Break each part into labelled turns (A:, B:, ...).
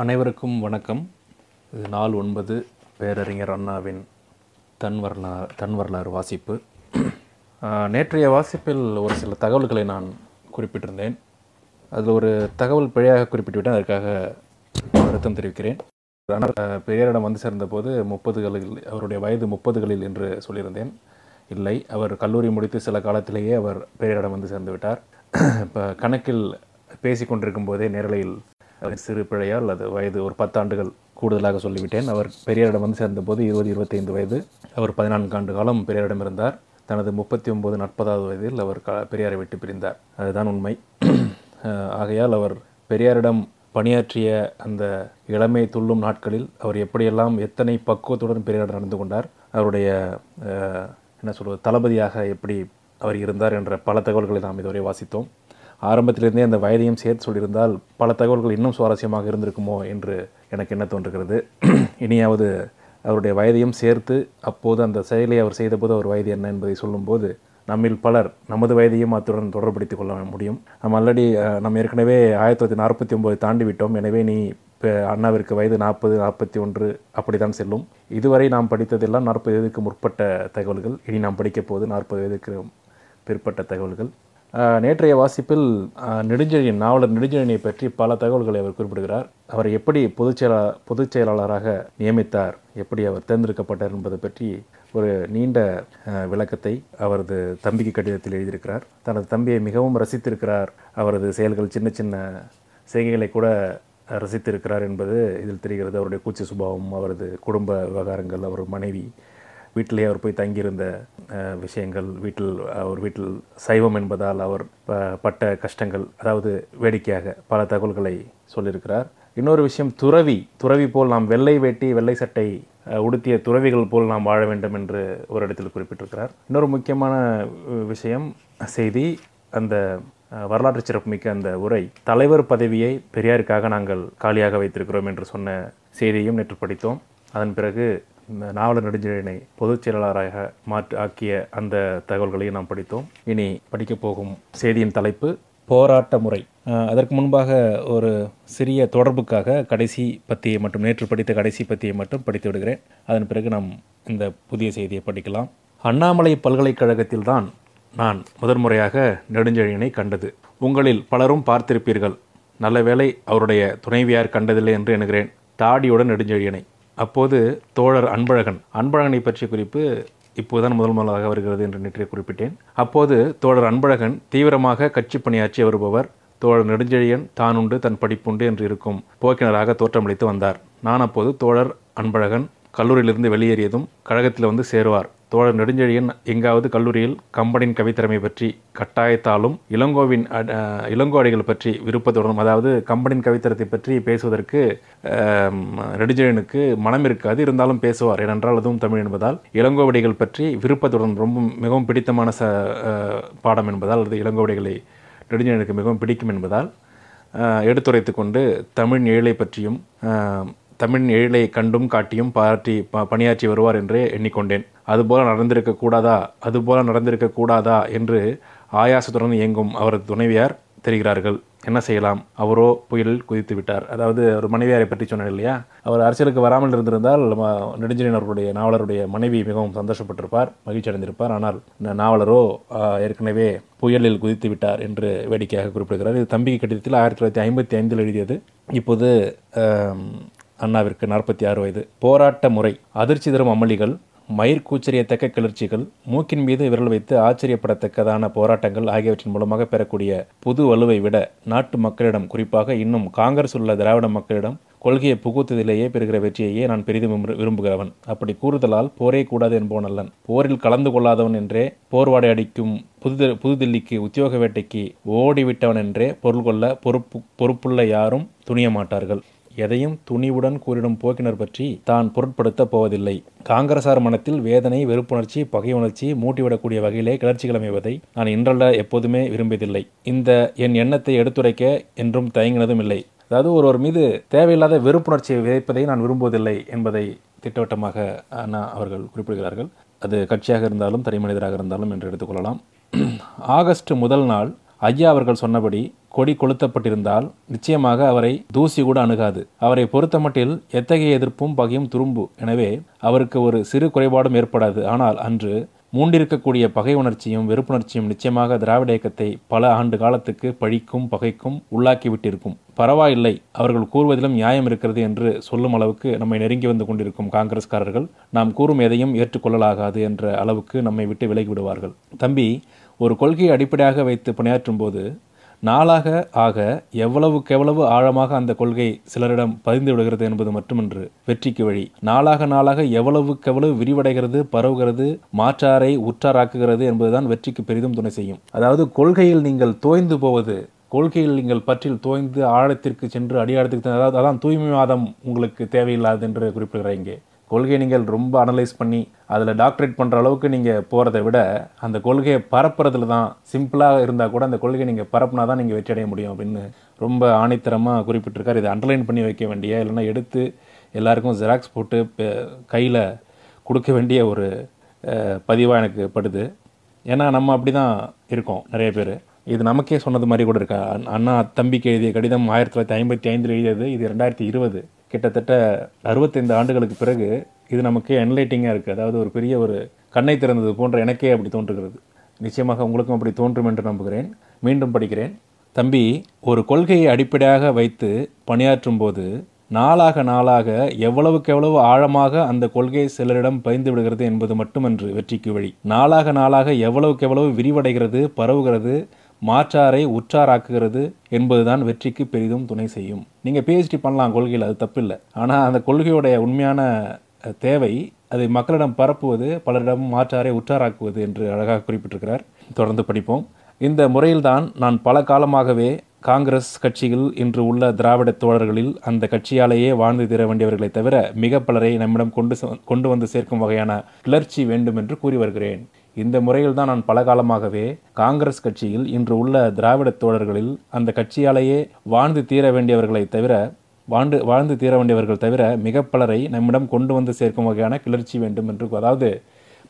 A: அனைவருக்கும் வணக்கம். இது நாள் ஒன்பது பேரறிஞர் அண்ணாவின் தன் வரலா தன் வரலாறு வாசிப்பு. நேற்றைய வாசிப்பில் ஒரு சில தகவல்களை நான் குறிப்பிட்டிருந்தேன். அதில் ஒரு தகவல் பிழையாக குறிப்பிட்டுவிட்டேன் அதற்காக வருத்தம் தெரிவிக்கிறேன். ஆனால் பெரியாரிடம் வந்து சேர்ந்தபோது முப்பதுகளில் அவருடைய வயது முப்பதுகளில் என்று சொல்லியிருந்தேன். இல்லை அவர் கல்லூரி முடித்து சில காலத்திலேயே அவர் பெரியாரிடம் வந்து சேர்ந்து விட்டார் இப்போ கணக்கில் பேசி கொண்டிருக்கும் போதே நேரலையில் சிறு பிழையால் அது வயது ஒரு பத்தாண்டுகள் கூடுதலாக சொல்லிவிட்டேன். அவர் பெரியாரிடம் வந்து சேர்ந்தபோது இருபது இருபத்தைந்து வயது. அவர் பதினான்கு ஆண்டு காலம் பெரியாரிடம் இருந்தார். தனது முப்பத்தி ஒன்பது நாற்பதாவது வயதில் அவர் க பெரியாரை விட்டு பிரிந்தார். அதுதான் உண்மை. ஆகையால் அவர் பெரியாரிடம் பணியாற்றிய அந்த இளமை துள்ளும் நாட்களில் அவர் எப்படியெல்லாம் எத்தனை பக்குவத்துடன் பெரியார் நடந்து கொண்டார் அவருடைய என்ன சொல்வது தளபதியாக எப்படி அவர் இருந்தார் என்ற பல தகவல்களை நாம் இதுவரை வாசித்தோம். ஆரம்பத்திலிருந்தே அந்த வயதையும் சேர்த்து சொல்லியிருந்தால் பல தகவல்கள் இன்னும் சுவாரஸ்யமாக இருந்திருக்குமோ என்று எனக்கு என்ன தோன்றுகிறது? இனியாவது அவருடைய வயதையும் சேர்த்து அப்போது அந்த செயலை அவர் செய்தபோது அவர் வயது என்ன என்பதை சொல்லும்போது நம்மில் பலர் நமது வயதையும் அத்துடன் தொடர்படுத்திக் கொள்ள முடியும். நம்ம ஆல்ரெடி நம்ம ஏற்கனவே ஆயிரத்தி தொள்ளாயிரத்தி நாற்பத்தி ஒம்பது தாண்டி விட்டோம் எனவே நீ இப்போ அண்ணாவிற்கு வயது நாற்பது நாற்பத்தி ஒன்று அப்படித்தான் செல்லும். இதுவரை நாம் படித்ததெல்லாம் நாற்பது வயதுக்கு முற்பட்ட தகவல்கள். இனி நாம் படிக்க போது நாற்பது வயதுக்கு பிற்பட்ட தகவல்கள். நேற்றைய வாசிப்பில் நெடுஞ்செழியன் நாவலர் நெடுஞ்செழியனை பற்றி பல தகவல்களை அவர் குறிப்பிடுகிறார். அவர் எப்படி பொதுச் செயலா பொதுச் செயலாளராக நியமித்தார் எப்படி அவர் தேர்ந்தெடுக்கப்பட்டார் என்பதை பற்றி ஒரு நீண்ட விளக்கத்தை அவரது தம்பிக்கு கடிதத்தில் எழுதியிருக்கிறார். தனது தம்பியை மிகவும் ரசித்திருக்கிறார். அவரது செயல்கள் சின்ன சின்ன செய்கைகளை கூட ரசித்திருக்கிறார் என்பது இதில் தெரிகிறது. அவருடைய கூச்ச சுபாவம் அவரது குடும்ப விவகாரங்கள் அவர் மனைவி வீட்டிலே அவர் போய் தங்கியிருந்த விஷயங்கள் வீட்டில் அவர் வீட்டில் சைவம் என்பதால் அவர் ப- பட்ட கஷ்டங்கள் அதாவது வேடிக்கையாக பல தகவல்களை சொல்லியிருக்கிறார். இன்னொரு விஷயம் துறவி துறவி போல் நாம் வெள்ளை வேட்டி வெள்ளை சட்டை உடுத்திய துறவிகள் போல் நாம் வாழ வேண்டும் என்று ஒரு இடத்தில் குறிப்பிட்டிருக்கிறார். இன்னொரு முக்கியமான விஷயம் செய்தி அந்த வரலாற்று சிறப்புமிக்க அந்த உரை தலைவர் பதவியை பெரியாருக்காக நாங்கள் காலியாக வைத்திருக்கிறோம் என்று சொன்ன செய்தியையும் நேற்று படித்தோம். அதன் பிறகு நாவலர் நெடுஞ்செழியனை பொதுச் செயலாளராக மாற்றி ஆக்கிய அந்த தகவல்களையும் நாம் படித்தோம். இனி படிக்கப் போகும் செய்தியின் தலைப்பு போராட்ட முறை. அதற்கு முன்பாக ஒரு சிறிய தொடர்புக்காக கடைசி பத்தியை மட்டும் நேற்று படித்த கடைசி பத்தியை மட்டும் படித்து விடுகிறேன். அதன் பிறகு நாம் இந்த புதிய செய்தியை படிக்கலாம். அண்ணாமலை பல்கலைக்கழகத்தில்தான் நான் முதன்முறையாக நெடுஞ்செழியனை கண்டது. உங்களில் பலரும் பார்த்திருப்பீர்கள். நல்ல வேளை அவருடைய துணைவியார் கண்டதில்லை என்று எண்ணுகிறேன். தாடியுடன் நெடுஞ்செழியனை. அப்போது தோழர் அன்பழகன் அன்பழகனை பற்றிய குறிப்பு இப்போதுதான் முதல் முதலாக வருகிறது என்று நேற்றே குறிப்பிட்டேன். அப்போது தோழர் அன்பழகன் தீவிரமாக கட்சி பணியாற்றி வருபவர் தோழர் நெடுஞ்செழியன் தானுண்டு தன் படிப்புண்டு என்று இருக்கும் போக்கினராக தோற்றமளித்து வந்தார். நான் அப்போது தோழர் அன்பழகன் கல்லூரியிலிருந்து வெளியேறியதும் கழகத்தில் வந்து சேருவார். தோழர் நெடுஞ்செழியன் எங்காவது கல்லூரியில் கம்பனின் கவித்திறமை பற்றி கட்டாயத்தாலும் இளங்கோவின் அட- இளங்கோ அடிகள் பற்றி விருப்பத்துடனும் அதாவது கம்பனின் கவித்திரத்தை பற்றி பேசுவதற்கு நெடுஞ்செழியனுக்கு மனம் இருக்காது இருந்தாலும் பேசுவார். ஏனென்றால் அதுவும் தமிழ் என்பதால் இளங்கோவடிகள் பற்றி விருப்பத்துடன் ரொம்ப மிகவும் பிடித்தமான ச பாடம் என்பதால் அது இளங்கோவடிகளை நெடுஞ்செழியனுக்கு மிகவும் பிடிக்கும் என்பதால் எடுத்துரைத்து கொண்டு தமிழ் ஏழை பற்றியும் தமிழ் எழிலை கண்டும் காட்டியும் பாராட்டி ப- பணியாற்றி வருவார் என்றே எண்ணிக்கொண்டேன். அதுபோல நடந்திருக்க கூடாதா? அதுபோல நடந்திருக்க கூடாதா? என்று ஆயாசத்துடன் இயங்கும் அவரது துணைவியார் தெரிகிறார்கள். என்ன செய்யலாம்? அவரோ புயலில் குதித்து விட்டார். அதாவது ஒரு மனைவியாரை பற்றி சொன்னார் இல்லையா? அவர் அரசியலுக்கு வராமல் இருந்திருந்தால் ம- நெடுஞ்செழியன் அவர்களுடைய நாவலருடைய மனைவி மிகவும் சந்தோஷப்பட்டிருப்பார் மகிழ்ச்சி அடைந்திருப்பார். ஆனால் இந்த நாவலரோ ஏற்கனவே புயலில் குதித்து விட்டார் என்று வேடிக்கையாக குறிப்பிடுகிறார். இது தம்பிக்கு கடிதத்தில் ஆயிரத்தி தொள்ளாயிரத்தி ஐம்பத்தி ஐந்தில் எழுதியது. இப்போது அண்ணாவிற்கு நாற்பத்தி ஆறு வயது. போராட்ட முறை அதிர்ச்சி தரும் அமளிகள் மயிர் கூச்சரியத்தக்க கிளர்ச்சிகள் மூக்கின் மீது விரல் வைத்து ஆச்சரியப்படத்தக்கதான போராட்டங்கள் ஆகியவற்றின் மூலமாக பெறக்கூடிய புது வலுவை விட நாட்டு மக்களிடம் குறிப்பாக இன்னும் காங்கிரஸ் உள்ள திராவிட மக்களிடம் கொள்கையை புகுத்ததிலேயே பெறுகிற வெற்றியையே நான் பெரிதும் விரும்பு- விரும்புகிறவன். அப்படி கூறுதலால் போரே கூடாது என்பவன் அல்லன். போரில் கலந்து கொள்ளாதவன் என்றே போர்வாடை அடிக்கும் புது புதுதில்லிக்கு உத்தியோக வேட்டைக்கு ஓடிவிட்டவன் என்றே பொருள் கொள்ள பொறுப்பு பொறுப்புள்ள யாரும் துணிய மாட்டார்கள் எதையும் துணிவுடன் கூறிடும் போக்கினர் பற்றி தான் பொருட்படுத்தப் போவதில்லை. காங்கிரசார் மனத்தில் வேதனை வெறுப்புணர்ச்சி பகை உணர்ச்சி மூட்டிவிடக்கூடிய வகையிலே கிளர்ச்சிகள் அமைவதை நான் இன்றல்ல எப்போதுமே விரும்பியதில்லை. இந்த என் எண்ணத்தை எடுத்துரைக்க என்றும் தயங்கினதும் இல்லை. அதாவது ஒருவர் மீது தேவையில்லாத வெறுப்புணர்ச்சியை விதைப்பதை நான் விரும்புவதில்லை என்பதை திட்டவட்டமாக அண்ணா அவர்கள் குறிப்பிடுகிறார்கள். அது கட்சியாக இருந்தாலும் தனி மனிதராக இருந்தாலும் என்று எடுத்துக்கொள்ளலாம் ஆகஸ்ட் முதல் நாள் ஐயா அவர்கள் சொன்னபடி கொடி கொளுத்தப்பட்டிருந்தால் நிச்சயமாக அவரை தூசி கூட அணுகாது. அவரை பொறுத்தமட்டில் எத்தகைய எதிர்ப்பும் பகையும் துரும்பு. எனவே அவருக்கு ஒரு சிறு குறைபாடும் ஏற்படாது. ஆனால் அன்று மூண்டிருக்கக்கூடிய பகை உணர்ச்சியும் வெறுப்புணர்ச்சியும் நிச்சயமாக திராவிட இயக்கத்தை பல ஆண்டு காலத்துக்கு பழிக்கும் பகைக்கும் உள்ளாக்கிவிட்டிருக்கும். பரவாயில்லை அவர்கள் கூறுவதிலும் நியாயம் இருக்கிறது என்று சொல்லும் அளவுக்கு நம்மை நெருங்கி வந்து கொண்டிருக்கும் காங்கிரஸ்காரர்கள். நாம் கூறும் எதையும் ஏற்றுக்கொள்ளலாகாது என்ற அளவுக்கு நம்மை விட்டு விலகி விடுவார்கள் தம்பி ஒரு கொள்கையை அடிப்படையாக வைத்து பணியாற்றும் போது நாளாக ஆக எவ்வளவுக்கு எவ்வளவு ஆழமாக அந்த கொள்கை சிலரிடம் பதிந்து விடுகிறது என்பது மட்டுமன்று வெற்றிக்கு வழி. நாளாக நாளாக எவ்வளவுக்கு எவ்வளவு விரிவடைகிறது பரவுகிறது மாற்றாரை உற்றாராக்குகிறது என்பதுதான் வெற்றிக்கு பெரிதும் துணை செய்யும். அதாவது கொள்கையில் நீங்கள் தோய்ந்து போவது கொள்கையில் நீங்கள் பற்றில் தோய்ந்து ஆழத்திற்கு சென்று அடியாழத்துக்கு அதாவது அதான் தூய்மைவாதம் உங்களுக்கு தேவையில்லாது என்று குறிப்பிடுகிறேன் இங்கே. கொள்கையை நீங்கள் ரொம்ப அனலைஸ் பண்ணி அதில் டாக்டரேட் பண்ணுற அளவுக்கு நீங்கள் போகிறத விட அந்த கொள்கையை பரப்புறதுல தான் சிம்பிளாக இருந்தால் கூட அந்த கொள்கையை நீங்கள் பரப்புனா தான் நீங்கள் வெற்றி அடைய முடியும் அப்படின்னு ரொம்ப ஆணித்தரமாக குறிப்பிட்டிருக்கார். இதை அண்டர்லைன் பண்ணி வைக்க வேண்டிய இல்லைன்னா எடுத்து எல்லாருக்கும் ஜெராக்ஸ் போட்டு கையில் கொடுக்க வேண்டிய ஒரு பதிவாக எனக்கு படுது. ஏன்னா நம்ம அப்படி தான் இருக்கோம் நிறைய பேர். இது நமக்கே சொன்னது மாதிரி கூட இருக்கா? அண்ணா தம்பிக்கு எழுதிய கடிதம் ஆயிரத்தி தொள்ளாயிரத்தி ஐம்பத்தி ஐந்தில் எழுதியது இது ரெண்டாயிரத்தி இருபது. கிட்டத்தட்ட அறுபத்தைந்து ஆண்டுகளுக்கு பிறகு இது நமக்கு என்லைட்டிங்காக இருக்குது அதாவது ஒரு பெரிய ஒரு கண்ணை திறந்தது போன்ற எனக்கே அப்படி தோன்றுகிறது. நிச்சயமாக உங்களுக்கும் அப்படி தோன்றும் என்று நம்புகிறேன். மீண்டும் படிக்கிறேன். தம்பி ஒரு கொள்கையை அடிப்படையாக வைத்து பணியாற்றும் போது நாளாக நாளாக எவ்வளவுக்கு எவ்வளவு ஆழமாக அந்த கொள்கை சிலரிடம் பயந்து விடுகிறது என்பது மட்டுமன்று வெற்றிக்கு வழி. நாளாக நாளாக எவ்வளவுக்கு எவ்வளவு விரிவடைகிறது பரவுகிறது மாற்றாரை உற்றாராக்குகிறது என்பதுதான் வெற்றிக்கு பெரிதும் துணை செய்யும். நீங்கள் பிஹெச்டி பண்ணலாம் கொள்கையில் அது தப்பில்லை. ஆனால் அந்த கொள்கையுடைய உண்மையான தேவை அதை மக்களிடம் பரப்புவது பலரிடம் மாற்றாரை உற்றாராக்குவது என்று அழகாக குறிப்பிட்டிருக்கிறார். தொடர்ந்து படிப்போம். இந்த முறையில்தான் நான் பல காலமாகவே காங்கிரஸ் கட்சியில் இன்று உள்ள திராவிட தோழர்களில் அந்த கட்சியாலேயே வாழ்ந்து தீர வேண்டியவர்களை தவிர மிக பலரை நம்மிடம் கொண்டு கொண்டு வந்து சேர்க்கும் வகையான கிளர்ச்சி வேண்டும் என்று கூறி வருகிறேன். இந்த முறையில் தான் நான் பல காலமாகவே காங்கிரஸ் கட்சியில் இன்று உள்ள திராவிட தோழர்களில் அந்த கட்சியாலேயே வாழ்ந்து தீர வேண்டியவர்களை தவிர வாழ்ந்து வாழ்ந்து தீர வேண்டியவர்கள் தவிர மிக பலரை நம்மிடம் கொண்டு வந்து சேர்க்கும் வகையான கிளர்ச்சி வேண்டும் என்று அதாவது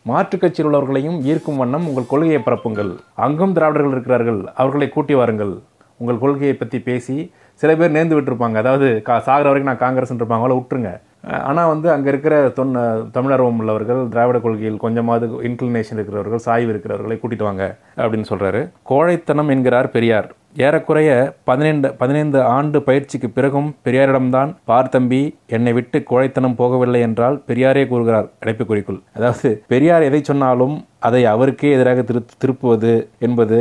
A: மாற்றுக் கட்சியில் உள்ளவர்களையும் ஈர்க்கும் வண்ணம் உங்கள் கொள்கையை பரப்புங்கள். அங்கும் திராவிடர்கள் இருக்கிறார்கள். அவர்களை கூட்டி வாருங்கள். உங்கள் கொள்கையை பற்றி பேசி சில பேர் நேர்ந்து விட்டுருப்பாங்க. அதாவது கா சாகிற வரைக்கும் நான் காங்கிரஸ் இருப்பாங்க விட்டுருங்க ஆனால் வந்து அங்கே இருக்கிற தொன் தமிழர்வம் உள்ளவர்கள் திராவிட கொள்கையில் கொஞ்சமாவது இன்க்ளினேஷன் இருக்கிறவர்கள் சாய்வு இருக்கிறவர்களை கூட்டிட்டு வாங்க அப்படின்னு சொல்கிறாரு கோழைத்தனம் என்கிறார் பெரியார். ஏறக்குறைய பதினைந்து பதினைந்து ஆண்டு பயிற்சிக்கு பிறகும் பெரியாரிடம்தான் பார் தம்பி என்னை விட்டு கோழைத்தனம் போகவில்லை என்றால் பெரியாரே கூறுகிறார் அடைப்பு குறிக்குள். அதாவது பெரியார் எதை சொன்னாலும் அதை அவருக்கே எதிராக திரு திருப்புவது என்பது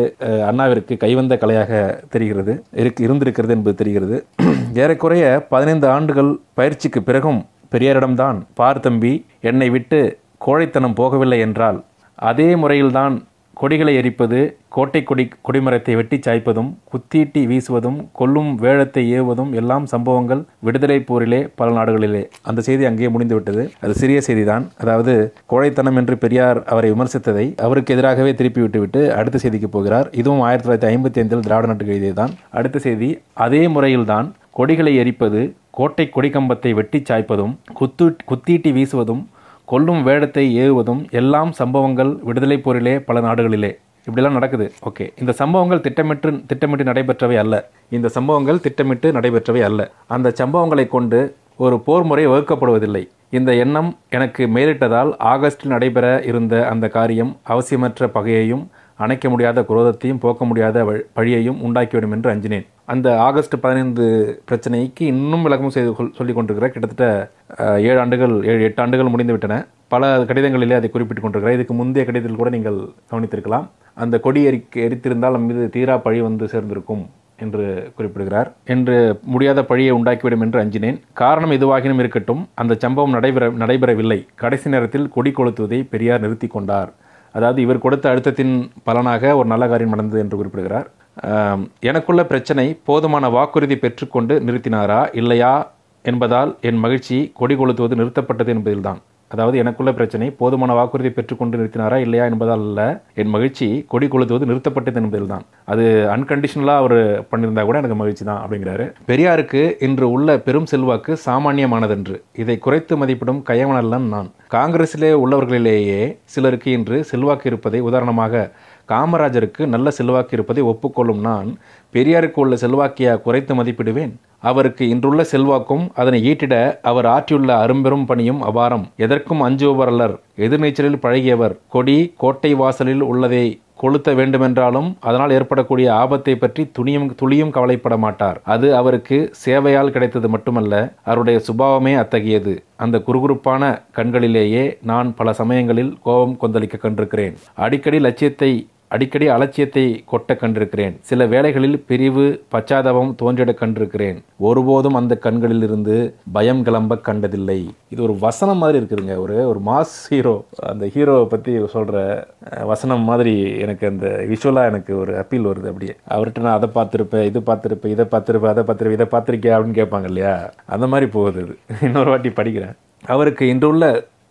A: அண்ணாவிற்கு கைவந்த கலையாக தெரிகிறது இருக்கு இருந்திருக்கிறது என்பது தெரிகிறது. ஏறக்குறைய பதினைந்து ஆண்டுகள் பயிற்சிக்கு பிறகும் பெரியாரிடம்தான் பார் தம்பி என்னை விட்டு கோழைத்தனம் போகவில்லை என்றால் அதே முறையில்தான் கொடிகளை எரிப்பது கோட்டை கொடி கொடிமரத்தை வெட்டி சாய்ப்பதும் குத்தீட்டி வீசுவதும் கொல்லும் வேழத்தை ஏவுவதும் எல்லாம் சம்பவங்கள் விடுதலை போரிலே பல நாடுகளிலே. அந்த செய்தி அங்கேயே முடிந்துவிட்டது. அது சிறிய செய்திதான். அதாவது கோழைத்தனம் என்று பெரியார் அவரை விமர்சித்ததை அவருக்கு எதிராகவே திருப்பி விட்டுவிட்டு அடுத்த செய்திக்கு போகிறார். இதுவும் ஆயிரத்தி தொள்ளாயிரத்தி ஐம்பத்தி ஐந்தில் திராவிட நாட்டுக்கு எழுதியதுதான். அடுத்த செய்தி அதே முறையில்தான் கொடிகளை எரிப்பது கோட்டை கொடிக்கம்பத்தை வெட்டி சாய்ப்பதும் குத்து குத்தீட்டி வீசுவதும் கொல்லும் வேடத்தை ஏவுவதும் எல்லாம் சம்பவங்கள் விடுதலை போரிலே பல நாடுகளிலே. இப்படிலாம் நடக்குது. ஓகே. இந்த சம்பவங்கள் திட்டமிட்டு திட்டமிட்டு நடைபெற்றவை அல்ல. இந்த சம்பவங்கள் திட்டமிட்டு நடைபெற்றவை அல்ல. அந்த சம்பவங்களை கொண்டு ஒரு போர் முறை வகுக்கப்படுவதில்லை. இந்த எண்ணம் எனக்கு மேலிட்டதால் ஆகஸ்டில் நடைபெற இருந்த அந்த காரியம் அவசியமற்ற பகையையும் அணைக்க முடியாத குரோதத்தையும் போக்க முடியாத பழியையும் உண்டாக்கிவிடும் என்று அஞ்சினேன். அந்த ஆகஸ்ட் பதினைந்து பிரச்சனைக்கு இன்னும் விளக்கம் செய்து சொல்லிக் கொண்டிருக்கிற கிட்டத்தட்ட ஏழு ஆண்டுகள் ஏழு எட்டு ஆண்டுகள் முடிந்து விட்டன. பல கடிதங்களிலே அதை குறிப்பிட்டு கொண்டிருக்கிறார் இதுக்கு முந்தைய கடிதத்தில் கூட நீங்கள் கவனித்திருக்கலாம். அந்த கொடி எரி எரித்திருந்தால் நம் மீது தீரா பழி வந்து சேர்ந்திருக்கும் என்று குறிப்பிடுகிறார். என்று முடியாத பழியை உண்டாக்கிவிடும் என்று அஞ்சினேன். காரணம் எதுவாகினும் இருக்கட்டும் அந்த சம்பவம் நடைபெற நடைபெறவில்லை. கடைசி நேரத்தில் கொடி கொளுத்துவதை பெரியார் நிறுத்தி கொண்டார். அதாவது இவர் கொடுத்த அழுத்தத்தின் பலனாக ஒரு நல்ல காரியம் நடந்தது என்று குறிப்பிடுகிறார். எனக்குள்ள பிரச்சனை போதுமான வாக்குறுதி பெற்றுக்கொண்டு நிறுத்தினாரா இல்லையா என்பதால் என் மகிழ்ச்சி கொடி கொளுத்துவது நிறுத்தப்பட்டது என்பதில்தான். அதாவது எனக்குள்ள பிரச்சனை போதுமான வாக்குறுதி பெற்றுக்கொண்டு நிறுத்தினாரா இல்லையா என்பதால் அல்ல என் மகிழ்ச்சி கொடி கொளுத்துவது நிறுத்தப்பட்டது என்பதில் தான் அது அன்கண்டிஷனலாக அவர் பண்ணியிருந்தா கூட எனக்கு மகிழ்ச்சி தான் அப்படிங்கிறாரு. பெரியாருக்கு இன்று உள்ள பெரும் செல்வாக்கு சாமானியமானதென்று. இதை குறைத்து மதிப்பிடும் கையவனல்லன் நான். காங்கிரஸிலே உள்ளவர்களிலேயே சிலருக்கு இன்று செல்வாக்கு இருப்பதை உதாரணமாக காமராஜருக்கு நல்ல செல்வாக்கு இருப்பதை ஒப்புக்கொள்ளும் நான் பெரியாருக்கு உள்ள செல்வாக்கியா குறைத்து மதிப்பிடுவேன்? அவருக்கு இன்றுள்ள செல்வாக்கும் அதனை ஈட்டிட அவர் ஆற்றியுள்ள அரும்பெரும் பணியும் அபாரம். எதற்கும் அஞ்சுபவரலர் எதிர்நீச்சலில் பழகியவர். கொடி கோட்டை வாசலில் உள்ளதை கொளுத்த வேண்டுமென்றாலும் அதனால் ஏற்படக்கூடிய ஆபத்தை பற்றி துணியும் துளியும் கவலைப்பட மாட்டார். அது அவருக்கு சேவையால் கிடைத்தது மட்டுமல்ல அவருடைய சுபாவமே அத்தகையது. அந்த குறுகுறுப்பான கண்களிலேயே நான் பல சமயங்களில் கோபம் கொந்தளிக்க கண்டிருக்கிறேன். அடிக்கடி லட்சியத்தை அடிக்கடி அலட்சியத்தை கொட்ட கண்டிருக்கிறேன். சில வேளைகளில் பிரிவு பச்சாதாபம் தோன்றிட கண்டிருக்கிறேன். ஒருபோதும் அந்த கண்களிலிருந்து பயம் கிளம்ப கண்டதில்லை. இது ஒரு வசனம் மாதிரி இருக்குதுங்க. ஒரு ஒரு மாஸ் ஹீரோ அந்த ஹீரோவை பற்றி சொல்கிற வசனம் மாதிரி எனக்கு அந்த விஷுவலாக எனக்கு ஒரு அப்பீல் வருது அப்படியே. அவர்கிட்ட நான் அதை பார்த்துருப்பேன் இது பார்த்துருப்பேன் இதை பார்த்துருப்பேன் அதை பார்த்துருப்பேன் இதை பார்த்துருக்கியா அப்படின்னு கேட்பாங்க இல்லையா? அந்த மாதிரி போகுது இது. இன்னொரு வாட்டி படிக்கிறேன். அவருக்கு இன்றுள்ள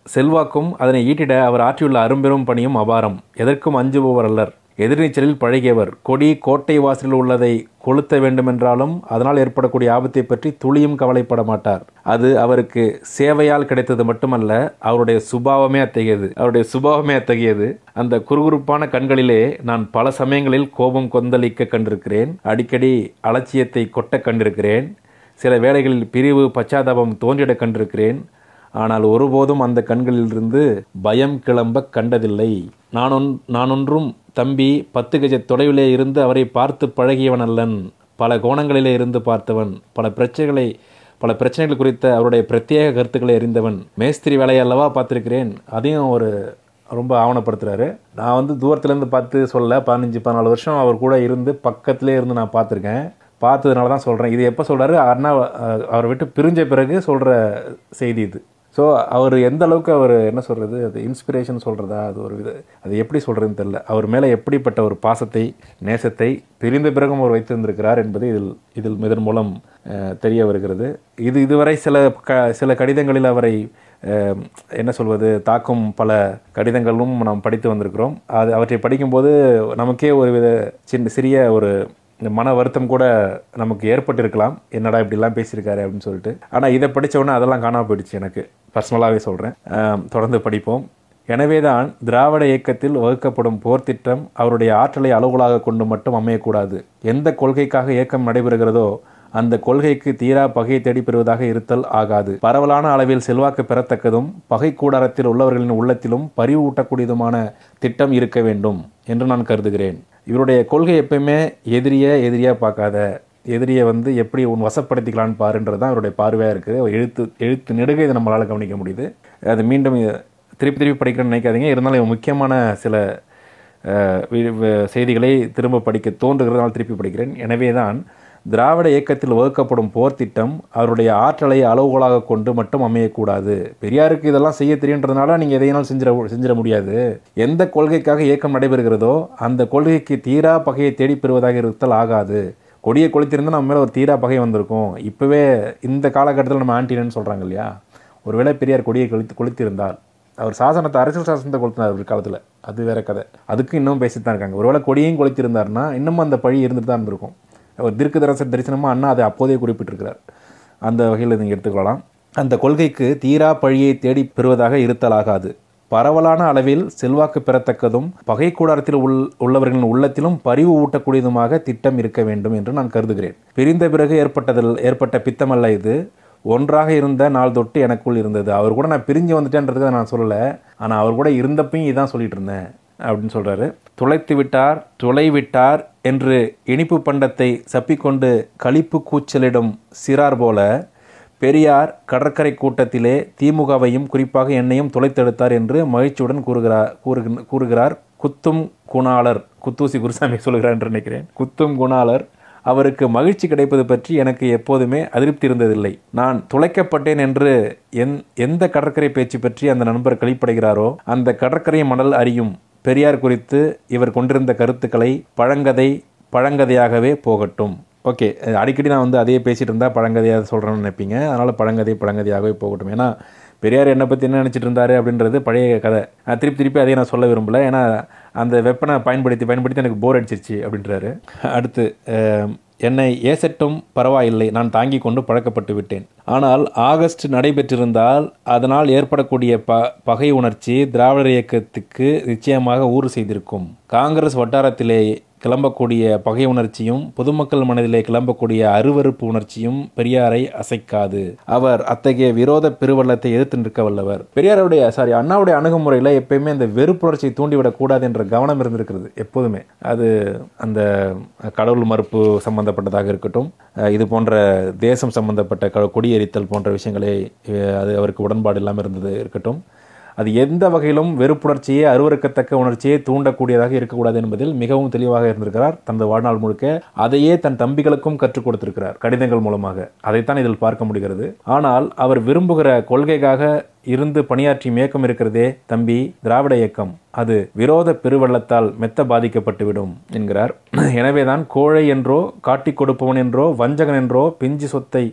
A: செல்வாக்கும் அதனை ஈட்டிட அவர் ஆற்றியுள்ள அரும்பெரும் பணியும் அபாரம். எதற்கும் அஞ்சுபவர் அல்லர். எதிர்நீச்சலில் பழகியவர். கொடி கோட்டை வாசலில் உள்ளதை கொளுத்த வேண்டுமென்றாலும் அதனால் ஏற்படக்கூடிய ஆபத்தை பற்றி துளியும் கவலைப்பட மாட்டார். அது அவருக்கு சேவையால் கிடைத்தது மட்டுமல்ல அவருடைய சுபாவமே அத்தகையது. அவருடைய சுபாவமே அத்தகையது. அந்த குறுகுறுப்பான கண்களிலே நான் பல சமயங்களில் கோபம் கொந்தளிக்க கண்டிருக்கிறேன். அடிக்கடி அலட்சியத்தை கொட்ட கண்டிருக்கிறேன். சில வேளைகளில் பிரிவு பச்சாதாபம் தோன்றிட கண்டிருக்கிறேன். ஆனால் ஒருபோதும் அந்த கண்களிலிருந்து பயம் கிளம்ப கண்டதில்லை. நான் ஒன் நான் ஒன்றும் தம்பி பத்து கஜ தொலைவிலே இருந்து அவரை பார்த்து பழகியவன் அல்லன். பல கோணங்களிலே இருந்து பார்த்தவன். பல பிரச்சனைகளை பல பிரச்சனைகள் குறித்த அவருடைய பிரத்யேக கருத்துக்களை அறிந்தவன். மேஸ்திரி வேலையை அல்லவா பார்த்துருக்கிறேன்? அதையும் ஒரு ரொம்ப ஆவணப்படுத்துறாரு. நான் வந்து தூரத்துலேருந்து பார்த்து சொல்ல பதினஞ்சு பதினாலு வருஷம் அவர் கூட இருந்து பக்கத்திலே இருந்து நான் பார்த்துருக்கேன். பார்த்ததுனால தான் சொல்கிறேன் இது எப்போ சொல்கிறாரு அண்ணா அவரை விட்டு பிரிஞ்ச பிறகு சொல்கிற செய்தி இது. ஸோ அவர் எந்த அளவுக்கு அவர் என்ன சொல்கிறது அது இன்ஸ்பிரேஷன் சொல்கிறதா அது ஒரு வித அது எப்படி சொல்கிறதுன்னு தெரில அவர் மேலே எப்படிப்பட்ட ஒரு பாசத்தை நேசத்தை பிரிந்த பிறகும் அவர் வைத்திருந்திருக்கிறார் என்பது இதில் இதில் இதன் மூலம் தெரிய வருகிறது. இது இதுவரை சில க சில கடிதங்களில் அவரை என்ன சொல்வது? தாக்கும் பல கடிதங்களும் நாம் படித்து வந்திருக்கிறோம். அது அவற்றை படிக்கும்போது நமக்கே ஒரு வித சின்ன சிறிய ஒரு இந்த மன வருத்தம் கூட நமக்கு ஏற்பட்டிருக்கலாம். என்னடா இப்படிலாம் பேசியிருக்காரு அப்படின்னு சொல்லிட்டு. ஆனால் இதை படித்தவொடனே அதெல்லாம் காணாம போயிடுச்சு எனக்கு. பர்சனலாகவே சொல்கிறேன் தொடர்ந்து படிப்போம். எனவேதான் திராவிட இயக்கத்தில் வகுக்கப்படும் போர் திட்டம் அவருடைய ஆற்றலை அளவுகளாக கொண்டு மட்டும் அமையக்கூடாது. எந்த கொள்கைக்காக இயக்கம் நடைபெறுகிறதோ அந்த கொள்கைக்கு தீரா பகையை தேடி பெறுவதாக இருத்தல் ஆகாது. பரவலான அளவில் செல்வாக்கு பெறத்தக்கதும் பகை கூடாரத்தில் உள்ளவர்களின் உள்ளத்திலும் பரிவு ஊட்டக்கூடியதுமான திட்டம் இருக்க வேண்டும் என்று நான் கருதுகிறேன். இவருடைய கொள்கை எப்பயுமே எதிரியை எதிரியாக பார்க்காத எதிரியை வந்து எப்படி உன் வசப்படுத்திக்கலான்னு பாருன்றது தான் அவருடைய பார்வையாக இருக்குது. எழுத்து எழுத்து நெடுக இதை நம்மளால் கவனிக்க முடியுது. அது மீண்டும் திருப்பி திருப்பி படிக்கணும்னு நினைக்காதீங்க. இருந்தாலும் முக்கியமான சில வி- செய்திகளை திரும்ப படிக்க தோன்றுகிறதால் திருப்பி படிக்கிறேன். எனவே தான் திராவிட இயக்கத்தில் வகுக்கப்படும் போர் திட்டம் அவருடைய ஆற்றலை அளவுகோலாக கொண்டு மட்டும் அமையக்கூடாது. பெரியாருக்கு இதெல்லாம் செய்ய தெரியுன்றதுனால நீங்கள் எதையினாலும் செஞ்சிட செஞ்சிட முடியாது. எந்த கொள்கைக்காக இயக்கம் நடைபெறுகிறதோ அந்த கொள்கைக்கு தீரா பகையை தேடி பெறுவதாக இருத்தல் ஆகாது. கொடியை கொளுத்திருந்தால் நம்ம மேலே ஒரு தீரா பகை வந்திருக்கும். இப்போவே இந்த காலகட்டத்தில் நம்ம ஆன்டினன்னு சொல்கிறாங்க இல்லையா? ஒருவேளை பெரியார் கொடியை கொளுத்து கொளுத்திருந்தால் அவர் சாசனத்தை அரசியல் சாசனத்தை கொளுத்தினார் ஒரு காலத்தில். அது வேற கதை. அதுக்கு இன்னும் பேசிட்டு தான் இருக்காங்க. ஒருவேளை கொடியையும் கொளுத்திருந்தார்னா இன்னமும் அந்த பழி இருந்துட்டு தான் இருந்திருக்கும். அவர் திருக்கு தரச தரிசனமாக அண்ணா அதை அப்போதே குறிப்பிட்டிருக்கிறார். அந்த வகையில் நீங்கள் எடுத்துக்கொள்ளலாம். அந்த கொள்கைக்கு தீரா பழியை தேடி பெறுவதாக இருத்தலாகாது. பரவலான அளவில் செல்வாக்கு பெறத்தக்கதும் பகை கூடாரத்தில் உள் உள்ளவர்களின் உள்ளத்திலும் பரிவு ஊட்டக்கூடியதுமாக திட்டம் இருக்க வேண்டும் என்று நான் கருதுகிறேன். பிரிந்த பிறகு ஏற்பட்டதில் ஏற்பட்ட பித்தமல்ல இது. ஒன்றாக இருந்த நாள் தொட்டு எனக்குள் இருந்தது. அவர் கூட நான் பிரிஞ்சு வந்துட்டேன்றதை நான் சொல்லலை. ஆனால் அவர் கூட இருந்தப்பையும் இதான் சொல்லிட்டு இருந்தேன் அப்படின்னு சொல்கிறாரு துளைத்து விட்டார் துளை விட்டார் என்று இனிப்பு பண்டத்தை சப்பிக்கொண்டு களிப்பு கூச்சலிடும் சிறார் போல பெரியார் கடற்கரை கூட்டத்திலே திமுகவையும் குறிப்பாக என்னையும் துளைத்தெடுத்தார் என்று மகிழ்ச்சியுடன் கூறுகிறார் கூறுகின் கூறுகிறார் குத்தும் குணாளர். குத்தூசி குருசாமி சொல்கிறார் என்று நினைக்கிறேன். குத்தும் குணாளர். அவருக்கு மகிழ்ச்சி கிடைப்பது பற்றி எனக்கு எப்போதுமே அதிருப்தி இருந்ததில்லை. நான் துளைக்கப்பட்டேன் என்று எந் எந்த கடற்கரை பேச்சு பற்றி அந்த நண்பர் கழிப்படைகிறாரோ அந்த கடற்கரை மணல் அறியும் பெரியார் குறித்து இவர் கொண்டிருந்த கருத்துக்களை பழங்கதை பழங்கதையாகவே போகட்டும். ஓகே அடிக்கடி நான் வந்து அதையே பேசிகிட்டு இருந்தால் பழங்கதையாக சொல்கிறேன்னு நினைப்பீங்க. அதனால் பழங்கதை பழங்கதையாகவே போகட்டும். ஏன்னா பெரியார் என்னை பற்றி என்ன நினச்சிட்டு இருந்தாரு அப்படின்றது பழைய கதை. நான் திருப்பி திருப்பி அதையே நான் சொல்ல விரும்பல. ஏன்னா அந்த வெப்பனை பயன்படுத்தி பயன்படுத்தி எனக்கு போர் அடிச்சிருச்சு அப்படின்றாரு. அடுத்து என்னை ஏசட்டும் பரவாயில்லை. நான் தாங்கிக் கொண்டு பழக்கப்பட்டு விட்டேன். ஆனால் ஆகஸ்ட் நடைபெற்றிருந்தால் அதனால் ஏற்படக்கூடிய ப பகை உணர்ச்சி திராவிடர் இயக்கத்துக்கு நிச்சயமாக ஊறு செய்திருக்கும். காங்கிரஸ் வட்டாரத்திலே கிளம்பக்கூடிய பகை உணர்ச்சியும் பொதுமக்கள் மனதிலே கிளம்பக்கூடிய அருவருப்பு உணர்ச்சியும் பெரியாரை அசைக்காது. அவர் அத்தகைய விரோத பெருவள்ளத்தை எதிர்த்து நிற்க வல்லவர். பெரியாருடைய சாரி அண்ணாவுடைய அணுகுமுறையில் எப்பயுமே அந்த வெறுப்புணர்ச்சியை தூண்டிவிடக் கூடாது என்ற கவனம் இருந்திருக்கிறது எப்போதுமே. அது அந்த கடவுள் மறுப்பு சம்பந்தப்பட்டதாக இருக்கட்டும் இது போன்ற தேசம் சம்பந்தப்பட்ட க- கொடியேறித்தல் போன்ற விஷயங்களே அது அவருக்கு உடன்பாடு இல்லாமல் இருந்தது இருக்கட்டும். அது எந்த வகையிலும் வெறுப்புணர்ச்சியை அருவறுக்கத்தக்க உணர்ச்சியை தூண்டக்கூடியதாக இருக்கக்கூடாது என்பதில் மிகவும் தெளிவாக இருந்திருக்கிறார். தனது வாழ்நாள் முழுக்க அதையே தன் தம்பிகளுக்கும் கற்றுக் கொடுத்திருக்கிறார் கடிதங்கள் மூலமாக. அதைத்தான் இதில் பார்க்க முடிகிறது. ஆனால் அவர் விரும்புகிற கொள்கைக்காக இருந்து பணியாற்றி இயக்கம் இருக்கிறதே தம்பி திராவிட இயக்கம். அது விரோத பெருவள்ளத்தால் மெத்த பாதிக்கப்பட்டுவிடும் என்கிறார். எனவேதான் கோழை என்றோ காட்டி கொடுப்பவன் என்றோ வஞ்சகன் என்றோ பிஞ்சு சொத்தை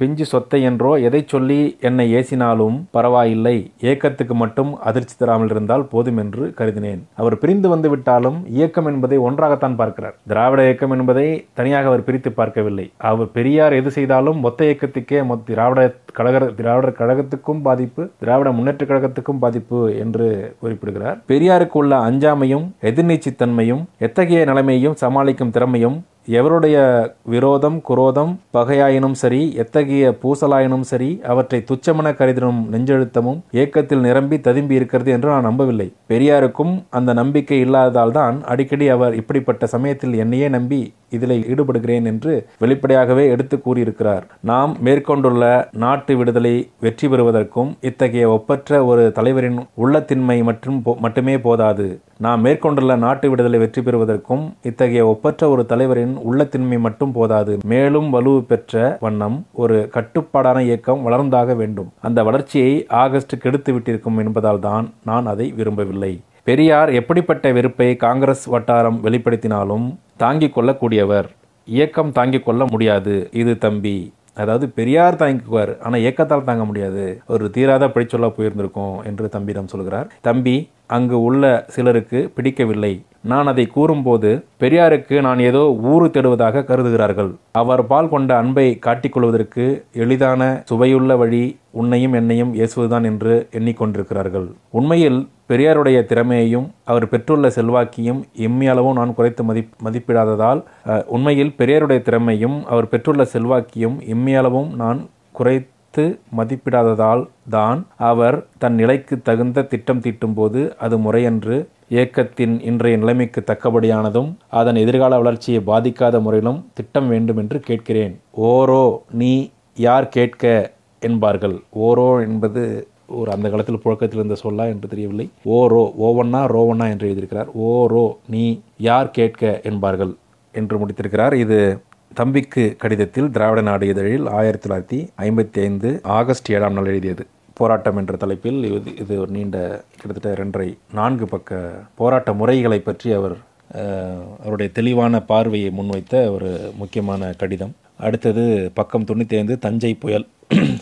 A: பிஞ்சு சொத்தை என்றோ எதை சொல்லி என்னை ஏசினாலும் பரவாயில்லை. இயக்கத்துக்கு மட்டும் அதிர்ச்சி தராமல் இருந்தால் போதும் என்று கருதினேன். அவர் பிரிந்து வந்து விட்டாலும் இயக்கம் என்பதை ஒன்றாகத்தான் பார்க்கிறார். திராவிட இயக்கம் என்பதை தனியாக அவர் பிரித்து பார்க்கவில்லை. அவர் பெரியார் எது செய்தாலும் மொத்த இயக்கத்துக்கே திராவிட கழக திராவிடர் கழகத்துக்கும் பாதிப்பு திராவிட முன்னேற்ற கழகத்துக்கும் பாதிப்பு என்று குறிப்பிடுகிறார். பெரியாருக்கு உள்ள அஞ்சாமையும் எதிர்நீச்சித்தன்மையும் எத்தகைய நிலைமையையும் சமாளிக்கும் திறமையும் எவருடைய விரோதம் குரோதம் பகையாயினும் சரி எத்தகைய பூசலாயினும் சரி அவற்றை துச்சமென கருதினும் நெஞ்செழுத்தமும் ஏக்கத்தில் நிரம்பி ததும்பி இருக்கிறது என்று நான் நம்பவில்லை. பெரியாருக்கும் அந்த நம்பிக்கை இல்லாததால் தான் அடிக்கடி அவர் இப்படிப்பட்ட சமயத்தில் என்னையே நம்பி இதில் ஈடுபடுகிறேன் என்று வெளிப்படையாகவே எடுத்து கூறியிருக்கிறார். நாம் மேற்கொண்டுள்ள நாட்டு விடுதலை வெற்றி பெறுவதற்கும் இத்தகைய ஒப்பற்ற ஒரு தலைவரின் உள்ளத்தின்மை மற்றும் போ- மட்டுமே போதாது. நாம் மேற்கொண்டுள்ள நாட்டு விடுதலை வெற்றி பெறுவதற்கும் இத்தகைய ஒப்பற்ற ஒரு தலைவரின் உள்ளத்தின்மை மட்டும் போதாது. மேலும் வலு பெற்ற வண்ணம் ஒரு கட்டுப்பாடான இயக்கம் வளர்ந்தாக வேண்டும். அந்த வளர்ச்சியை ஆகஸ்ட் கெடுத்து விட்டிருக்கும் என்பதால் தான் நான் அதை விரும்பவில்லை. பெரியார் எப்படிப்பட்ட வெறுப்பை காங்கிரஸ் வட்டாரம் வெளிப்படுத்தினாலும் தாங்கிக் கொள்ளக்கூடியவர். இயக்கம் தாங்கிக் கொள்ள முடியாது. இது தம்பி. அதாவது பெரியார் தாங்கிக்குவார். ஆனால் ஏக்கத்தால் தாங்க முடியாது. ஒரு தீராத பழிச்சொல்லா போயிருந்திருக்கும் என்று தம்பியிடம் சொல்கிறார். தம்பி அங்கு உள்ள சிலருக்கு பிடிக்கவில்லை. நான் அதை கூறும்போது பெரியாருக்கு நான் ஏதோ ஊறு தேடுவதாக கருதுகிறார்கள். அவர் பால் கொண்ட அன்பை காட்டிக்கொள்வதற்கு எளிதான சுவையுள்ள வழி உன்னையும் என்னையும் ஏசுவதுதான் என்று எண்ணிக்கொண்டிருக்கிறார்கள். உண்மையில் பெரியாருடைய திறமையையும் அவர் பெற்றுள்ள செல்வாக்கையும் எம்மியளவும் நான் குறைத்து மதி மதிப்பிடாததால் உண்மையில் பெரியாருடைய திறமையும் அவர் பெற்றுள்ள செல்வாக்கையும் எம்மியளவும் நான் குறைத்து மதிப்பிடாததால் தான் அவர் தன் நிலைக்கு தகுந்த திட்டம் தீட்டும்போது அது முறையன்று இயக்கத்தின் இன்றைய நிலைமைக்கு தக்கபடியானதும் அதன் எதிர்கால வளர்ச்சியை பாதிக்காத முறையிலும் திட்டம் வேண்டும் என்று கேட்கிறேன். ஓரோ நீ யார் கேட்க என்பார்கள். ஓரோ என்பது ஒரு அந்த காலத்தில் புழக்கத்தில் இருந்த சொல்லா என்று தெரியவில்லை. ஓரோ ஓவண்ணா ரோவண்ணா என்று எழுதியிருக்கிறார். ஓரோ நீ யார் கேட்க என்பார்கள் என்று முடித்திருக்கிறார். இது தம்பிக்கு கடிதத்தில் திராவிட நாடு இதழில் ஆயிரத்தி தொள்ளாயிரத்தி ஐம்பத்தி ஐந்து ஆகஸ்ட் ஏழாம் நாள் எழுதியது. போராட்டம் என்ற தலைப்பில் இது இது ஒரு நீண்ட கிட்டத்தட்ட இரண்டரை நான்கு பக்க போராட்ட முறைகளை பற்றி அவர் அவருடைய தெளிவான பார்வையை முன்வைத்த ஒரு முக்கியமான கடிதம். அடுத்தது பக்கம் தொண்ணூற்றி ஐந்து தஞ்சை புயல்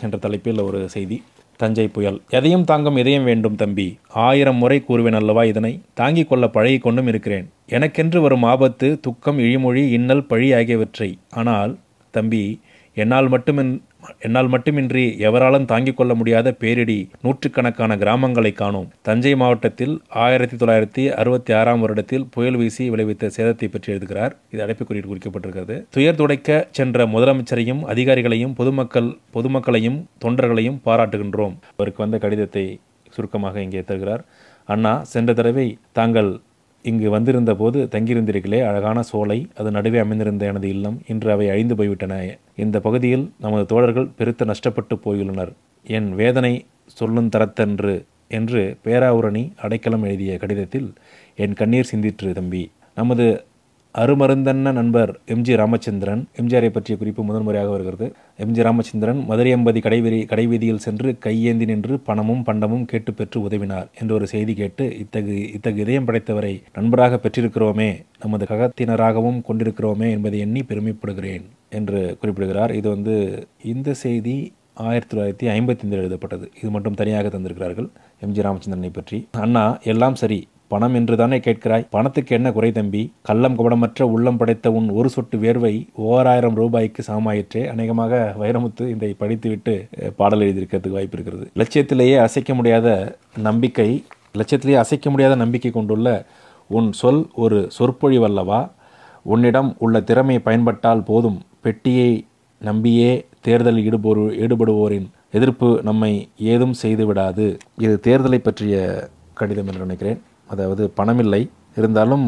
A: என்ற தலைப்பில் ஒரு செய்தி. தஞ்சை புயல். எதையும் தாங்கும் இதயம் வேண்டும் தம்பி. ஆயிரம் முறை கூறுவேன் அல்லவா இதனை? தாங்கிக் கொள்ள பழகி கொண்டும் இருக்கிறேன். எனக்கென்று வரும் ஆபத்து துக்கம் இழிமொழி இன்னல் பழி ஆகியவற்றை. ஆனால் தம்பி என்னால் மட்டுமின் என்னால் மட்டுமின்றி எவராலும் தாங்கிக் கொள்ள முடியாத பேரிடி நூற்றுக்கணக்கான கிராமங்களை காணோம். தஞ்சை மாவட்டத்தில் ஆயிரத்தி தொள்ளாயிரத்தி அறுபத்தி ஆறாம் வருடத்தில் புயல் வீசி விளைவித்த சேதத்தை பற்றி எழுதுகிறார். இது அடைப்புக்குறியில் குறிக்கப்பட்டிருக்கிறது. துயர் துடைக்க சென்ற முதலமைச்சரையும் அதிகாரிகளையும் பொதுமக்கள் பொதுமக்களையும் தொண்டர்களையும் பாராட்டுகின்றோம். அவருக்கு வந்த கடிதத்தை சுருக்கமாக இங்கே தருகிறார். அண்ணா சென்ற தடவை தாங்கள் இங்கு வந்திருந்த போது தங்கியிருந்திருக்கலே அழகான சோலை அது நடுவே அமைந்திருந்த எனது இல்லம் இன்று அவை அழிந்து போய்விட்டன. இந்த பகுதியில் நமது தோழர்கள் பெருத்த நஷ்டப்பட்டு போயுள்ளனர். என் வேதனை சொல்லுந் தரத்தன்று என்று பேராவூரணி அடைக்கலம் எழுதிய கடிதத்தில் என் கண்ணீர் சிந்திற்று தம்பி. நமது அருமருந்தன்ன நண்பர் எம்ஜி ராமச்சந்திரன். எம்ஜிஆரை பற்றிய குறிப்பு முதன்முறையாக வருகிறது. எம்ஜி ராமச்சந்திரன் மதுரை அம்பதி கடைவீதி கடைவீதியில் சென்று கையேந்தி நின்று பணமும் பண்டமும் கேட்டு பெற்று உதவினார் என்ற ஒரு செய்தி கேட்டு இத்தகு இத்தகு இதயம் படைத்தவரை நண்பராக பெற்றிருக்கிறோமே நமது ககத்தினராகவும் கொண்டிருக்கிறோமே என்பதை எண்ணி பெருமைப்படுகிறேன் என்று குறிப்பிடுகிறார். இது வந்து இந்த செய்தி ஆயிரத்தி தொள்ளாயிரத்தி ஐம்பத்தி ஐந்தில் எழுதப்பட்டது. இது மட்டும் தனியாக தந்திருக்கிறார்கள் எம்ஜி ராமச்சந்திரனை பற்றி. அண்ணா எல்லாம் சரி. பணம் என்று தானே கேட்கிறாய்? பணத்துக்கு என்ன குறை தம்பி? கள்ளம் கபடமற்ற உள்ளம் படைத்த உன் ஒரு சொட்டு வேர்வை ஓராயிரம் ரூபாய்க்கு சமமாயிற்றே. அநேகமாக வைரமுத்து இதை படித்துவிட்டு பாடல் எழுதியிருக்கிறதுக்கு வாய்ப்பு இருக்கிறது. லட்சியத்திலேயே அசைக்க முடியாத நம்பிக்கை லட்சியத்திலேயே அசைக்க முடியாத நம்பிக்கை கொண்டுள்ள உன் சொல் ஒரு சொற்பொழிவல்லவா உன்னிடம் உள்ள திறமை பயன்பட்டால் போதும். பெட்டியை நம்பியே தேர்தலில் ஈடுபோர் ஈடுபடுவோரின் எதிர்ப்பு நம்மை ஏதும் செய்து விடாது இது தேர்தலை பற்றிய கடிதம் என்று நினைக்கிறேன். அதாவது பணமில்லை. இருந்தாலும்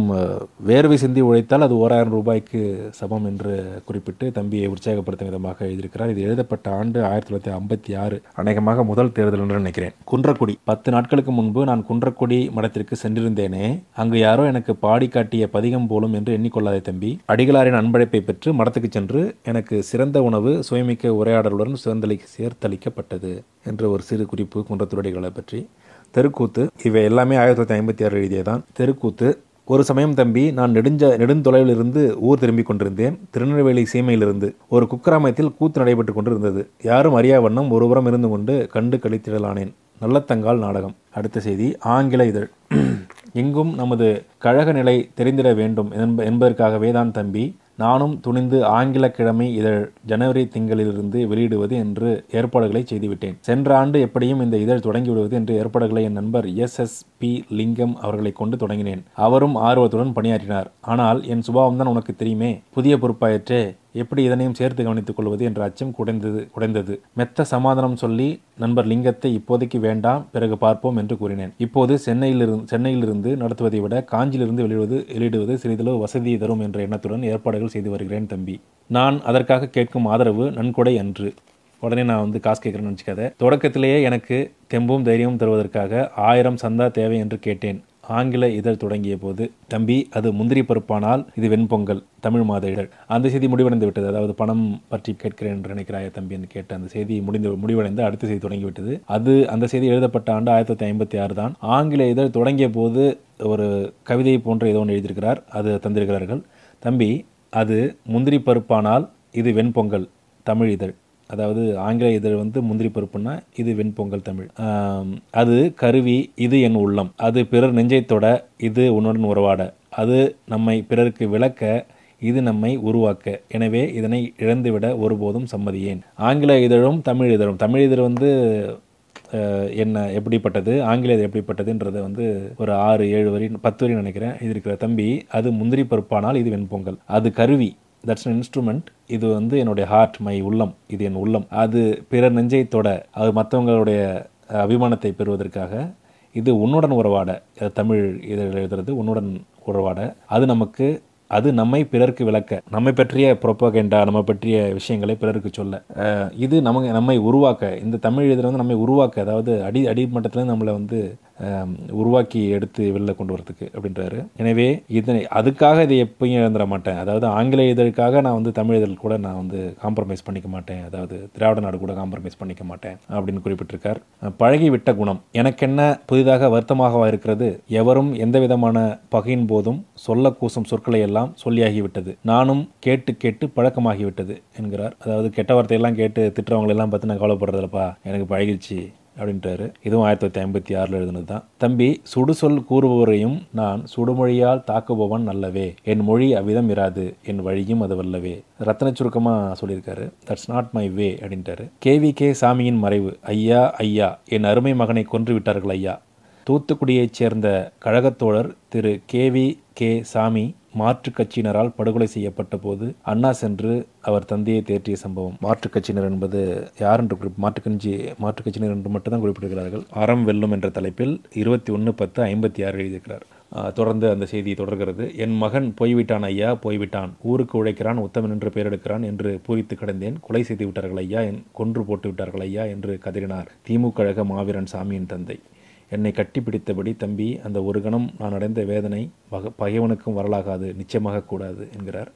A: வேர்வை சிந்தி உழைத்தால் அது ஓராயிரம் ரூபாய்க்கு சமம் என்று குறிப்பிட்டு தம்பியை உற்சாகப்படுத்தும் விதமாக எழுதியிருக்கிறார். இது எழுதப்பட்ட ஆண்டு ஆயிரத்தி தொள்ளாயிரத்தி ஐம்பத்தி ஆறு. அநேகமாக முதல் தேர்தல் என்று நினைக்கிறேன். குன்றக்குடி. பத்து நாட்களுக்கு முன்பு நான் குன்றக்குடி மடத்திற்கு சென்றிருந்தேனே. அங்கு யாரோ எனக்கு பாடி காட்டிய பதிகம் போலும் என்று எண்ணிக்கொள்ளாதே தம்பி. அடிகளாரின் அன்பழைப்பை பெற்று மடத்துக்கு சென்று எனக்கு சிறந்த உணவு சுயமிக்க உரையாடலுடன் சுதந்தளி சேர்த்தளிக்கப்பட்டது என்ற ஒரு சிறு குறிப்பு குன்றத்துறைகளை பற்றி. தெருக்கூத்து. இவை எல்லாமே ஆயிரத்தி தொள்ளாயிரத்தி ஐம்பத்தி ஆறு எழுதியதான் தெருக்கூத்து ஒரு சமயம் தம்பி நான் நெடுஞ்ச நெடுந்தொலைவில் இருந்து ஊர் திரும்பிக் கொண்டிருந்தேன். திருநெல்வேலி சீமையிலிருந்து ஒரு குக்கிராமத்தில் கூத்து நடைபெற்று கொண்டிருந்தது. யாரும் அறியா வண்ணம் ஒருபுறம் இருந்து கொண்டு கண்டு கழித்திடலானேன். நல்லத்தங்கால் நாடகம். அடுத்த செய்தி ஆங்கில இதழ். எங்கும் நமது கழக நிலை தெரிந்திட வேண்டும் என்ப என்பதற்காகவே தான் தம்பி நானும் துணிந்து ஆங்கில கிழமை இதழ் ஜனவரி திங்களிலிருந்து வெளியிடுவது என்று ஏற்பாடுகளை செய்துவிட்டேன். சென்ற ஆண்டு எப்படியும் இந்த இதழ் தொடங்கிவிடுவது என்று ஏற்பாடுகளை என் நண்பர் எஸ். எஸ். பி. லிங்கம் அவர்களை கொண்டு தொடங்கினேன். அவரும் ஆர்வத்துடன் பணியாற்றினார். ஆனால் என் சுபாவம் தான் உனக்கு தெரியுமே. புதிய பொறுப்பாயிற்றே. எப்படி இதனையும் சேர்த்து கவனித்துக் கொள்வது என்ற அச்சம் குடைந்தது குடைந்தது. மெத்த சமாதானம் சொல்லி நண்பர் லிங்கத்தை இப்போதைக்கு வேண்டாம் பிறகு பார்ப்போம் என்று கூறினேன். இப்போது சென்னையிலிருந்து சென்னையிலிருந்து நடத்துவதை விட காஞ்சியிலிருந்து வெளியிடுவது வெளியிடுவது சிறிதளவு வசதியை தரும் என்ற எண்ணத்துடன் ஏற்பாடுகள் செய்து வருகிறேன் தம்பி. நான் அதற்காக கேட்கும் ஆதரவு நன்கொடை அன்று. உடனே நான் வந்து காசு கேட்குறேன்னு நினச்சிக்காத. தொடக்கத்திலேயே எனக்கு தெம்பும் தைரியமும் தருவதற்காக ஆயிரம் சந்தா தேவை என்று கேட்டேன். ஆங்கில இதழ் தொடங்கிய போது தம்பி அது முந்திரி பருப்பானால் இது வெண்பொங்கல் தமிழ் மாத இதழ். அந்த செய்தி முடிவடைந்து விட்டது. அதாவது பணம் பற்றி கேட்கிறேன் என்று நினைக்கிறாய தம்பி என்று கேட்ட அந்த செய்தி முடிந்து முடிவடைந்து அடுத்த செய்தி தொடங்கிவிட்டது அது அந்த செய்தி எழுதப்பட்ட ஆண்டு ஆயிரத்தி தொள்ளாயிரத்தி ஐம்பத்தி ஆறு தான். ஆங்கில இதழ் தொடங்கிய போது ஒரு கவிதை போன்ற ஏதோ ஒன்று எழுதியிருக்கிறார். அது தந்திருக்கிறார்கள் தம்பி அது முந்திரி பருப்பானால் இது வெண்பொங்கல் தமிழ் இதழ். அதாவது ஆங்கில இதழ் வந்து முந்திரி பருப்புன்னா இது வெண்பொங்கல் தமிழ். அது கருவி இது என் உள்ளம். அது பிறர் நெஞ்சைத் தொட இது உன்னுடன் உறவாட. அது நம்மை பிறருக்கு விளக்க இது நம்மை உருவாக்க. எனவே இதனை இழந்துவிட ஒருபோதும் சம்மதியேன். ஆங்கில இதழும் தமிழ் இதழும். தமிழ் இதழ் வந்து என்ன எப்படிப்பட்டது? ஆங்கில எப்படிப்பட்டதுன்றதை வந்து ஒரு ஆறு ஏழு வரி பத்து வரி நினைக்கிறேன். இது இருக்கிற தம்பி அது முந்திரி பருப்பானால் இது வெண்பொங்கல். அது கருவி. தட்ஸ் அன் இன்ஸ்ட்ருமெண்ட் இது வந்து என்னுடைய ஹார்ட் மை உள்ளம். இது என் உள்ளம். அது பிறர் நெஞ்சை தொட அது மற்றவங்களுடைய அபிமானத்தை பெறுவதற்காக இது உன்னுடன் உறவாட. தமிழ் இதில் எழுதுறது உன்னுடன் உறவாட. அது நமக்கு அது நம்மை பிறருக்கு விளக்க. நம்மை பற்றிய புரோப்பகேண்டா நம்ம பற்றிய விஷயங்களை பிறருக்கு சொல்ல. இது நமக்கு நம்மை உருவாக்க. இந்த தமிழ் இதில் வந்து நம்மை உருவாக்க. அதாவது அடி அடிமட்டத்தில் நம்மளை வந்து உருவாக்கி எடுத்து வெளில கொண்டு வரதுக்கு அப்படின்றாரு. எனவே இதனை அதுக்காக இதை எப்பயும் இழந்துட மாட்டேன். அதாவது ஆங்கில இதழுக்காக நான் வந்து தமிழ் இதழ் கூட நான் வந்து காம்ப்ரமைஸ் பண்ணிக்க மாட்டேன். அதாவது திராவிட நாடு கூட காம்ப்ரமைஸ் பண்ணிக்க மாட்டேன் அப்படின்னு குறிப்பிட்டிருக்கார். பழகி விட்ட குணம். எனக்கென்ன புதிதாக வருத்தமாக இருக்கிறது? எவரும் எந்த விதமான பகையின் போதும் சொல்ல கூசும் சொற்களை எல்லாம் சொல்லியாகிவிட்டது நானும் கேட்டு கேட்டு பழக்கமாகிவிட்டது என்கிறார். அதாவது கெட்ட வார்த்தையெல்லாம் கேட்டு திட்டுறவங்களெல்லாம் எல்லாம் நான் கவலைப்படுறதில்லப்பா. எனக்கு பழகிடுச்சு அப்படின்றாரு இதுவும் ஆயிரத்தி தொள்ளாயிரத்தி ஐம்பத்தி ஆறில் எழுதுனது தான் தம்பி சுடுசொல் கூறுபவரையும் நான் சுடுமொழியால் தாக்குபவன் நல்லவே என் மொழி அவ்விதம் இராது. என் வழியும் அது வல்லவே. ரத்ன சுருக்கமாக சொல்லியிருக்காரு. தட்ஸ் நாட் மை வே அப்படின்ட்டாரு. கேவி கே சாமியின் மறைவு. ஐயா ஐயா. என் அருமை மகனை கொன்று விட்டார்கள் ஐயா. தூத்துக்குடியைச் சேர்ந்த கழகத்தோழர் திரு கேவி கே சாமி மாற்றுக் கட்சியினரால் படுகொலை செய்யப்பட்ட போது அண்ணா சென்று அவர் தந்தையை தேற்றிய சம்பவம். மாற்றுக் கட்சியினர் என்பது யார் என்று குறிப்பு மாற்றுக் கட்சி மாற்றுக் கட்சியினர் என்று மட்டும்தான் குறிப்பிட்டிருக்கிறார்கள் அறம் வெல்லும் என்ற தலைப்பில் இருபத்தி ஒன்று பத்து ஐம்பத்தி ஆறு எழுதியிருக்கிறார். தொடர்ந்து அந்த செய்தி தொடர்கிறது. என் மகன் போய்விட்டான் ஐயா போய்விட்டான். ஊருக்கு உழைக்கிறான் உத்தமன் என்று பெயரெடுக்கிறான் என்று பூரித்து கிடந்தேன். கொலை செய்து விட்டார்கள் ஐயா என் கொன்று போட்டு விட்டார்கள் ஐயா என்று கதறினார். திமுக கழக மாவீரன் சாமியின் தந்தை. என்னை கட்டிப்பிடித்தபடி தம்பி அந்த ஒரு கணம் நான் அடைந்த வேதனை பக பகைவனுக்கும் வரலாகாது நிச்சயமாக கூடாது என்கிறார்.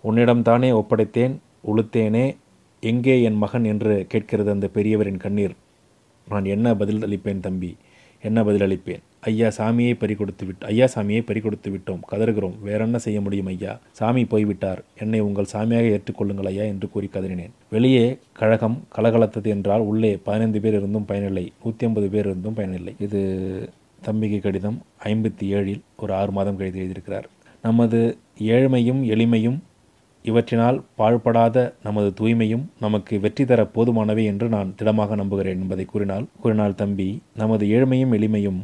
A: உன்னிடம் தானே ஒப்படைத்தேன் உளுத்தேனே எங்கே என் மகன் என்று கேட்கிறது அந்த பெரியவரின் கண்ணீர். நான் என்ன பதில் அளிப்பேன் தம்பி? என்ன பதில் அளிப்பேன் ஐயா சாமியை பறி கொடுத்து விட்டு ஐயா சாமியை பறி கொடுத்து விட்டோம். கதறுகிறோம். வேற என்ன செய்ய முடியும் ஐயா? சாமி போய்விட்டார். என்னை உங்கள் சாமியாக ஏற்றுக்கொள்ளுங்கள் ஐயா என்று கூறி கதறினேன். வெளியே கழகம் கலகலத்தது என்றால் உள்ளே பதினைந்து பேர் இருந்தும் பயனில்லை. நூற்றி ஐம்பது பேர் இருந்தும் பயனில்லை. இது தம்பிக்கு கடிதம் ஐம்பத்தி ஏழில் ஒரு ஆறு மாதம் கழித்து எழுதியிருக்கிறார். நமது ஏழ்மையும் எளிமையும் இவற்றினால் பாழ்படாத நமது தூய்மையும் நமக்கு வெற்றி தர போதுமானவை என்று நான் திடமாக நம்புகிறேன் என்பதை கூறினால் கூறினால் தம்பி நமது ஏழ்மையும் எளிமையும்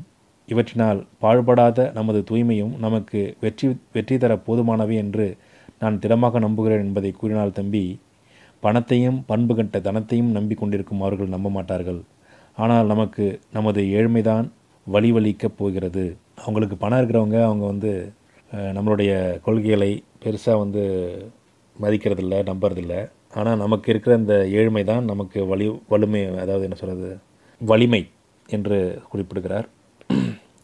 A: இவற்றினால் பாழ்படாத நமது தூய்மையும் நமக்கு வெற்றி வெற்றி தர போதுமானவை என்று நான் திடமாக நம்புகிறேன் என்பதை கூறினால் தம்பி பணத்தையும் பண்பு கட்ட தனத்தையும் நம்பிக்கொண்டிருக்கும் அவர்கள் நம்ப மாட்டார்கள். ஆனால் நமக்கு நமது ஏழ்மைதான் வழிவலிக்கப் போகிறது. அவங்களுக்கு பணம் இருக்கிறவங்க அவங்க வந்து நம்மளுடைய கொள்கைகளை பெருசாக வந்து மதிக்கிறதில்ல நம்புறதில்ல. ஆனால் நமக்கு இருக்கிற இந்த ஏழ்மை தான் நமக்கு வலி வலிமை அதாவது என்ன சொல்கிறது வலிமை என்று குறிப்பிடுகிறார்.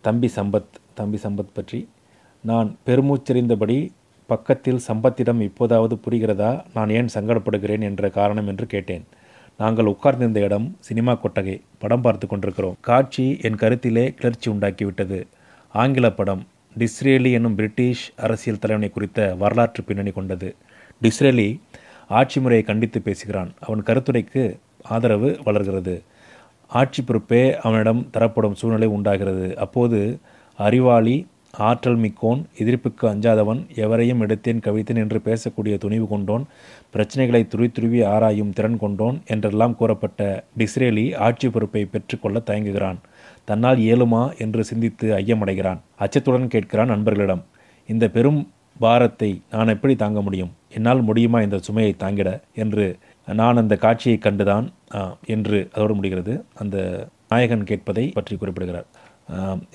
A: தம்பி சம்பத் தம்பி சம்பத் பற்றி நான் பெருமூச்செறிந்தபடி பக்கத்தில் சம்பத்திடம் இப்போதாவது புரிகிறதா? நான் ஏன் சங்கடப்படுகிறேன் என்ற காரணம் என்று கேட்டேன். நாங்கள் உட்கார்ந்திருந்த இடம் சினிமா கொட்டகை. படம் பார்த்து கொண்டிருக்கிறோம். காட்சி என் கருத்திலே கிளர்ச்சி உண்டாக்கிவிட்டது. ஆங்கில படம். டிஸ்ரேலி என்னும் பிரிட்டிஷ் அரசியல் தலைவனை குறித்த வரலாற்று பின்னணி கொண்டது. டிஸ்ரேலி ஆட்சி முறையை கண்டித்து பேசுகிறான். அவன் கருத்துரைக்கு ஆதரவு வளர்கிறது. ஆட்சி பொறுப்பே அவனிடம் தரப்படும் சூழ்நிலை உண்டாகிறது. அப்போது அறிவாளி ஆற்றல் மிக்கோன் எதிர்ப்புக்கு அஞ்சாதவன் எவரையும் எடுத்தேன் கவித்தேன் என்று பேசக்கூடிய துணிவு கொண்டோன் பிரச்சனைகளை துருவி துருவி ஆராயும் திறன் கொண்டோன் என்றெல்லாம் கூறப்பட்ட டிஸ்ரேலி ஆட்சி பொறுப்பை பெற்றுக்கொள்ள தயங்குகிறான். தன்னால் இயலுமா என்று சிந்தித்து ஐயமடைகிறான். அச்சத்துடன் கேட்கிறான் நண்பர்களிடம் இந்த பெரும் பாரத்தை நான் எப்படி தாங்க முடியும்? என்னால் முடியுமா இந்த சுமையை தாங்கிட? என்று நான் அந்த காட்சியை கண்டுதான் என்று அதோடு முடிகிறது. அந்த நாயகன் கேட்பதை பற்றி குறிப்பிடுகிறார்.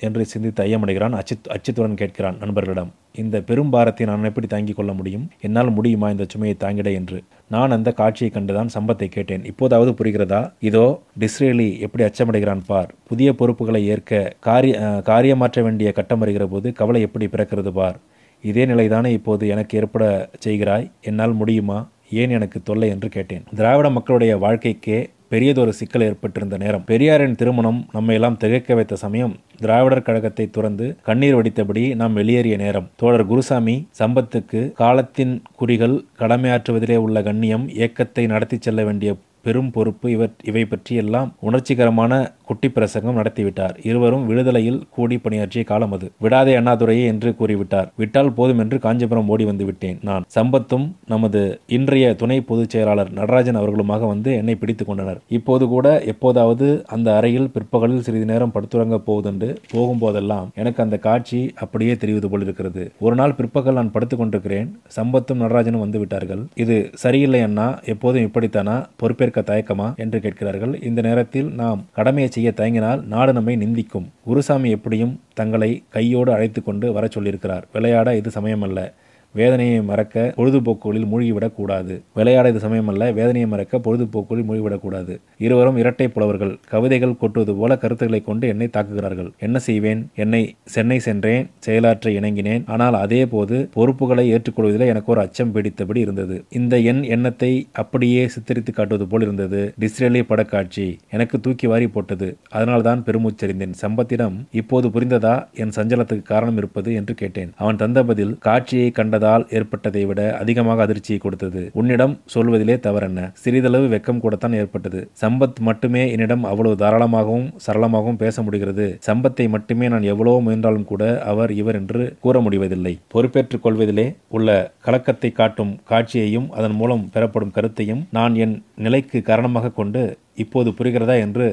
A: என்று சிந்தித்து ஐயமடைகிறான். அச்சித் அச்சத்துடன் கேட்கிறான் நண்பர்களிடம் இந்த பெரும் பாரத்தை நான் எப்படி தாங்கிக் கொள்ள முடியும்? என்னால் முடியுமா இந்த சுமையை தாங்கிட? என்று. நான் அந்த காட்சியை கண்டுதான் சம்பத்தை கேட்டேன். இப்போதாவது புரிகிறதா? இதோ டிஸ்ரேலி எப்படி அச்சமடைகிறான் பார். புதிய பொறுப்புகளை ஏற்க காரிய காரியமாற்ற வேண்டிய கட்டம் வருகிற போது கவலை எப்படி பிறக்கிறது பார்? இதே நிலைதானே இப்போது எனக்கு ஏற்பட செய்கிறாய்? என்னால் முடியுமா? ஏன் எனக்கு தொல்லை என்று கேட்டேன். திராவிட மக்களுடைய வாழ்க்கைக்கே பெரியதொரு சிக்கல் ஏற்பட்டிருந்த நேரம். பெரியாரின் திருமணம் நம்மை எல்லாம் திகைக்க வைத்த சமயம் திராவிடர் கழகத்தை துறந்து கண்ணீர் வடித்தபடி நாம் வெளியேறிய நேரம். தோழர் குருசாமி சம்பத்துக்கு காலத்தின் குறிகள் கடமையாற்றுவதிலே உள்ள கண்ணியம் ஏக்கத்தை நடத்தி செல்ல வேண்டிய பெரும் பொறுப்பு இவர் இவை பற்றி எல்லாம் உணர்ச்சிகரமான குட்டி பிரசங்கம் நடத்திவிட்டார். இருவரும் விடுதலையில் கூடி பணியாற்றிய காலம் அது. விடாதே அண்ணாதுரையே என்று கூறிவிட்டார். விட்டால் போதும் என்று காஞ்சிபுரம் ஓடி வந்து விட்டேன் நான். சம்பத்தும் நமது இன்றைய துணை பொதுச் செயலாளர் நடராஜன் அவர்களுமாக வந்து என்னை பிடித்துக் கொண்டனர். இப்போது கூட எப்போதாவது அந்த அறையில் பிற்பகலில் சிறிது நேரம் படுத்துறங்க போவதுண்டு போகும்போதெல்லாம் எனக்கு அந்த காட்சி அப்படியே தெரிவது போல் இருக்கிறது. ஒரு நாள் பிற்பகல் நான் படுத்துக் கொண்டிருக்கிறேன். சம்பத்தும் நடராஜனும் வந்து விட்டார்கள். இது சரியில்லை அண்ணா. எப்போதும் இப்படித்தானா? பொறுப்பேற்க தயக்கமா என்று கேட்கிறார்கள். இந்த நேரத்தில் நாம் கடமையை செய்ய தயங்கினால் நாடு நம்மை நிந்திக்கும். குருசாமி எப்படியும் தங்களை கையோடு அழைத்து கொண்டு வரச் சொல்லியிருக்கிறார். விளையாட இது சமயமல்ல. வேதனையை மறக்க பொழுதுபோக்குகளில் மூழ்கிவிடக்கூடாது. விளையாட இது சமயமல்ல வேதனையை மறக்க பொழுதுபோக்குகளில் மூழ்கிவிடக்கூடாது. இருவரும் இரட்டை புலவர்கள். கவிதைகள் கொட்டுவது போல கருத்துக்களை கொண்டு என்னை தாக்குகிறார்கள். என்ன செய்வேன்? என்னை சென்னை சென்றேன் செயலாற்ற இணங்கினேன். ஆனால் அதே போது பொறுப்புகளை ஏற்றுக்கொள்வதில் எனக்கு ஒரு அச்சம் பிடித்தபடி இருந்தது. இந்த என் எண்ணத்தை அப்படியே சித்தரித்து காட்டுவது போல் இருந்தது. டிஸ்ரேலி படக்காட்சி. எனக்கு தூக்கி வாரி போட்டது. அதனால்தான் பெருமூச்சறிந்தேன். சம்பத்திடம் இப்போது புரிந்ததா? என் சஞ்சலத்துக்கு காரணம் இருப்பது என்று கேட்டேன். அவன் தந்த பதில் காட்சியை கண்டதால் ஏற்பட்டதை விட அதிகமாக அதிர்ச்சியை கொடுத்தது. உன்னிடம் சொல்வதிலே தவறென்ன? சிறிதளவு வெக்கம் கூடத்தான் ஏற்பட்டது. சம்பத் மட்டுமே என்னிடம் அவ்வளவு தாராளமாகவும் சரளமாகவும் பேச முடிகிறது. சம்பத்தை மட்டுமே நான் எவ்வளவோ முயன்றாலும் கூட அவர் இவர் என்று கூற முடிவதில்லை. பொறுப்பேற்றுக் கொள்வதிலே உள்ள கலக்கத்தை காட்டும் காட்சியையும் அதன் மூலம் பெறப்படும் கருத்தையும் நான் என் நிலைக்கு காரணமாக கொண்டு இப்போது புரிகிறதா என்று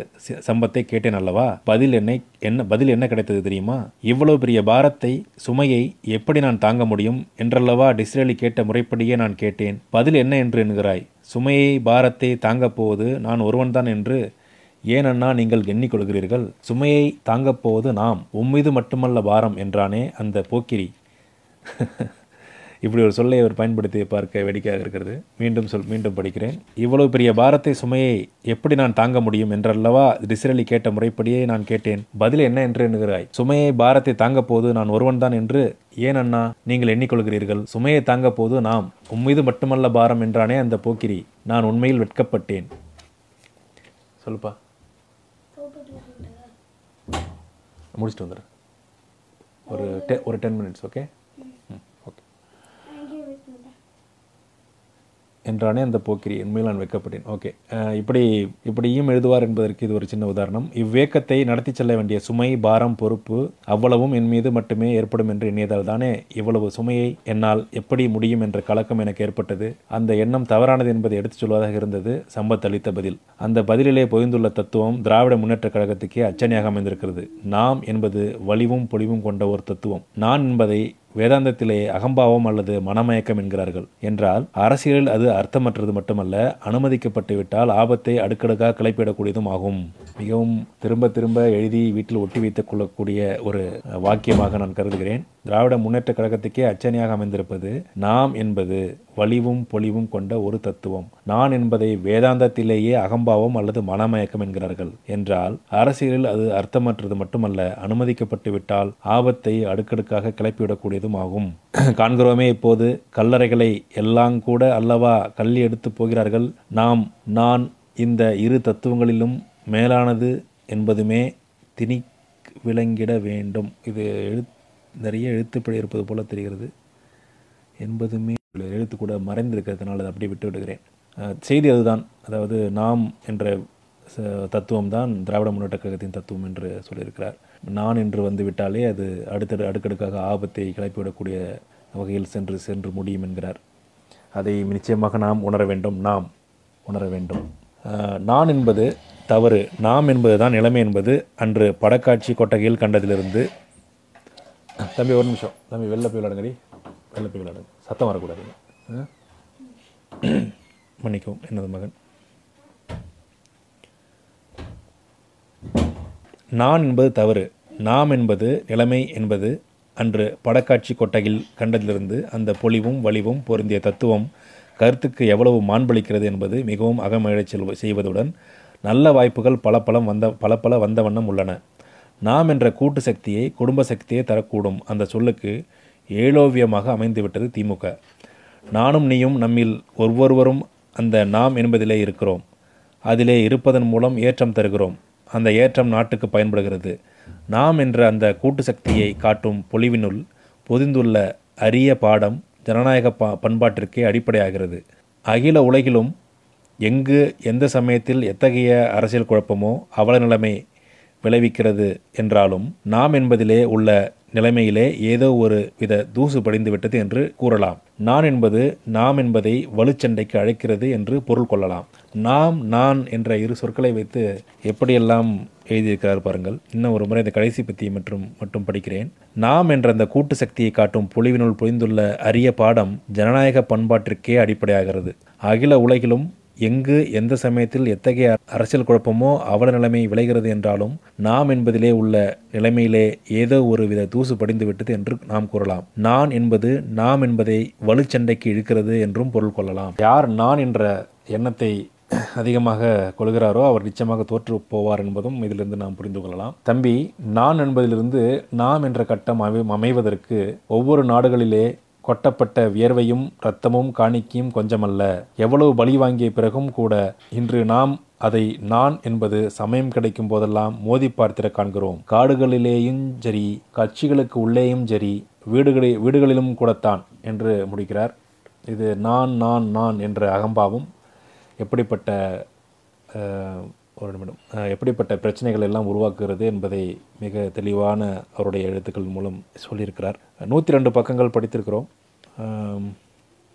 A: சம்பத்தை கேட்டேன் அல்லவா? பதில் என்னை என்ன பதில் என்ன கிடைத்தது தெரியுமா? இவ்வளவு பெரிய பாரத்தை சுமையை எப்படி நான் தாங்க முடியும் என்றல்லவா டிஸ்ரேலி கேட்ட முறைப்படியே நான் கேட்டேன். பதில் என்ன என்று என்கிறாய் சுமையை பாரத்தை தாங்கப் போவது நான் ஒருவன்தான் என்று ஏன் அண்ணா நீங்கள் எண்ணிக்கொள்கிறீர்கள்? சுமையை தாங்கப் போவது நாம் உம்மீது மட்டுமல்ல பாரம் என்றானே அந்த போக்கிரி. இப்படி ஒரு சொல்லை அவர் பயன்படுத்தி பார்க்க வேடிக்கையாக இருக்கிறது. மீண்டும் சொல் மீண்டும் படிக்கிறேன். இவ்வளவு பெரிய பாரத்தை சுமையை எப்படி நான் தாங்க முடியும் என்றல்லவா டிஸ்ரேலி கேட்ட முறைப்படியே நான் கேட்டேன். பதில் என்ன என்று எண்ணுகிறாய்? சுமையை பாரத்தை தாங்க போது நான் ஒருவன்தான் என்று ஏன் அண்ணா நீங்கள் எண்ணிக்கொள்கிறீர்கள்? சுமையை தாங்க போது நாம் உம்மீது மட்டுமல்ல பாரம் என்றானே அந்த போக்கிரி நான் உண்மையில் வெட்கப்பட்டேன். சொல்லுப்பா. முடிச்சுட்டு வந்துடுறேன் ஒரு டெ ஒரு ten minutes okay hmm okay
B: அங்கே வைக்கணும்
A: என்றானே அந்த போக்கிரி உண்மையில் நான் வைக்கப்பட்டேன். ஓகே இப்படி இப்படியும் எழுதுவார் என்பதற்கு இது ஒரு சின்ன உதாரணம். இவ்வேக்கத்தை நடத்தி செல்ல வேண்டிய சுமை பாரம் பொறுப்பு அவ்வளவும் என் மீது மட்டுமே ஏற்படும் என்று எண்ணியதால் தானே இவ்வளவு சுமையை என்னால் எப்படி முடியும் என்ற கலக்கம் எனக்கு ஏற்பட்டது. அந்த எண்ணம் தவறானது என்பதை எடுத்துச் சொல்வதாக இருந்தது. சம்பத் அளித்த பதில். அந்த பதிலிலே பொய்ந்துள்ள தத்துவம் திராவிட முன்னேற்ற கழகத்துக்கே அச்சனையாக அமைந்திருக்கிறது. நாம் என்பது வலிவும் பொலிவும் கொண்ட ஒரு தத்துவம். நான் என்பதை வேதாந்தத்திலே அகம்பாவம் அல்லது மனமயக்கம் என்கிறார்கள். என்றால் அரசியலில் அது அர்த்தமற்றது மட்டுமல்ல அனுமதிக்கப்பட்டு விட்டால் ஆபத்தை அடுக்கடுக்காக கிளப்பிடக்கூடியதும் ஆகும். மிகவும் திரும்ப திரும்ப எழுதி வீட்டில் ஒட்டி வைத்துக் கொள்ளக்கூடிய ஒரு வாக்கியமாக நான் கருதுகிறேன். திராவிட முன்னேற்ற கழகத்துக்கே அச்சனையாக அமைந்திருப்பது நாம் என்பது வலிவும் பொலிவும் கொண்ட ஒரு தத்துவம். நான் என்பதை வேதாந்தத்திலேயே அகம்பாவம் அல்லது மனமயக்கம் என்கிறார்கள். என்றால் அரசியலில் அது அர்த்தமற்றது மட்டுமல்ல அனுமதிக்கப்பட்டு விட்டால் ஆபத்தை அடுக்கடுக்காக கிளப்பிவிடக்கூடியதும் ஆகும். காண்கிறோமே இப்போது கல்லறைகளை எல்லாம் கூட அல்லவா கள்ளி எடுத்து போகிறார்கள். நாம் நான் இந்த இரு தத்துவங்களிலும் மேலானது என்பதுமே திணி விளங்கிட வேண்டும். இது எழுத் நிறைய எழுத்துப்பிழை இருப்பது போல தெரிகிறது. என்பதுமே எழுத்து கூட மறைந்திருக்கிறதுனால அதை அப்படியே விட்டு விடுகிறேன். செய்தி அதுதான். அதாவது நாம் என்ற ச- தத்துவம் தான் திராவிட முன்னேற்ற கழகத்தின் தத்துவம் என்று சொல்லியிருக்கிறார். நான் என்று வந்து விட்டாலே அது அடுத்தடு அடுக்கடுக்காக ஆபத்தை கிளப்பிவிடக்கூடிய வகையில் சென்று சென்று முடியும் என்கிறார். அதை நிச்சயமாக நாம் உணர வேண்டும். நாம் உணர வேண்டும். நான் என்பது தவறு. நாம் என்பது தான் நிலைமை என்பது அன்று படக்காட்சி கொட்டகையில் கண்டதிலிருந்து தம்பி ஒரு நிமிஷம். தம்பி வெளில போய் விளாடுங்கடி வெளில போய் விளாடுங்க சத்தம் வரக்கூடாது. மன்னிக்கவும் எனது மகன். நான் என்பது தவறு. நாம் என்பது நிலைமை என்பது அன்று படக்காட்சி கொட்டகையில் கண்டதிலிருந்து அந்த பொலிவும் வலிவும் பொருந்திய தத்துவம் கருத்துக்கு எவ்வளவு மாண்பளிக்கிறது என்பது மிகவும் அகமழை செல்வ செய்வதுடன் நல்ல வாய்ப்புகள் பல பலம் வந்த பல பல வந்த வண்ணம் உள்ளன. நாம் என்ற கூட்டு சக்தியை குடும்ப சக்தியை தரக்கூடும் அந்த சொல்லுக்கு ஏலோவியமாக அமைந்துவிட்டது திமுக. நானும் நீயும் நம்மில் ஒவ்வொருவரும் அந்த நாம் என்பதிலே இருக்கிறோம். அதிலே இருப்பதன் மூலம் ஏற்றம் தருகிறோம். அந்த ஏற்றம் நாட்டுக்கு பயன்படுகிறது. நாம் என்ற அந்த கூட்டு சக்தியை காட்டும் பொலிவினுள் பொதிந்துள்ள அரிய பாடம் ஜனநாயக பா பண்பாட்டிற்கே அடிப்படையாகிறது. அகில உலகிலும் எங்கு எந்த சமயத்தில் எத்தகைய அரசியல் குழப்பமோ அவல நிலைமை விளைவிக்கிறது என்றாலும் நாம் என்பதிலே உள்ள நிலைமையிலே ஏதோ ஒரு வித தூசு படிந்துவிட்டது என்று கூறலாம். நான் என்பது நாம் என்பதை வலுச்சண்டைக்கு அழைக்கிறது என்று பொருள் கொள்ளலாம். நாம் நான் என்ற இரு சொற்களை வைத்து எப்படியெல்லாம் எழுதியிருக்கிறார் பாருங்கள். இன்னும் ஒரு முறை இந்த கடைசி பத்தி மற்றும் மட்டும் படிக்கிறேன். நாம் என்ற அந்த கூட்டு சக்தியை காட்டும் பொழிவினுள் புரிந்துள்ள அரிய பாடம் ஜனநாயக பண்பாட்டிற்கே அடிப்படையாகிறது. அகில உலகிலும் எங்கு எந்த சமயத்தில் எத்தகைய அரசியல் குழப்பமோ அவல நிலைமை விளைகிறது என்றாலும் நாம் என்பதிலே உள்ள நிலைமையிலே ஏதோ ஒரு வித தூசு படிந்து விட்டது என்று நாம் கூறலாம். நான் என்பது நாம் என்பதை வலுச்சண்டைக்கு இழுக்கிறது என்றும் பொருள் கொள்ளலாம். யார் நான் என்ற எண்ணத்தை அதிகமாக கொள்கிறாரோ அவர் நிச்சயமாக தோற்று போவார் என்பதும் இதிலிருந்து நாம் புரிந்து கொள்ளலாம். தம்பி நான் என்பதிலிருந்து நாம் என்ற கட்டம் அமை அமைவதற்கு ஒவ்வொரு நாடுகளிலே கொட்டப்பட்ட வியர்வையும் இரத்தமும் காணிக்கையும் கொஞ்சமல்ல. எவ்வளவு பலி வாங்கிய பிறகும் கூட இன்று நாம் அதை நான் என்பது சமயம் கிடைக்கும் போதெல்லாம் மோதி பார்த்திட காண்கிறோம். காடுகளிலேயும் சரி கட்சிகளுக்கு உள்ளேயும் சரி வீடுகளில் வீடுகளிலும் கூடத்தான் என்று முடிக்கிறார். இது நான் நான் நான் என்ற அகம்பாவும். எப்படிப்பட்ட ஒரு நிமிடம். எப்படிப்பட்ட பிரச்சனைகள் எல்லாம் உருவாக்குகிறது என்பதை மிக தெளிவான அவருடைய எழுத்துக்கள் மூலம் சொல்லியிருக்கிறார். நூற்றி ரெண்டு பக்கங்கள் படித்திருக்கிறோம்.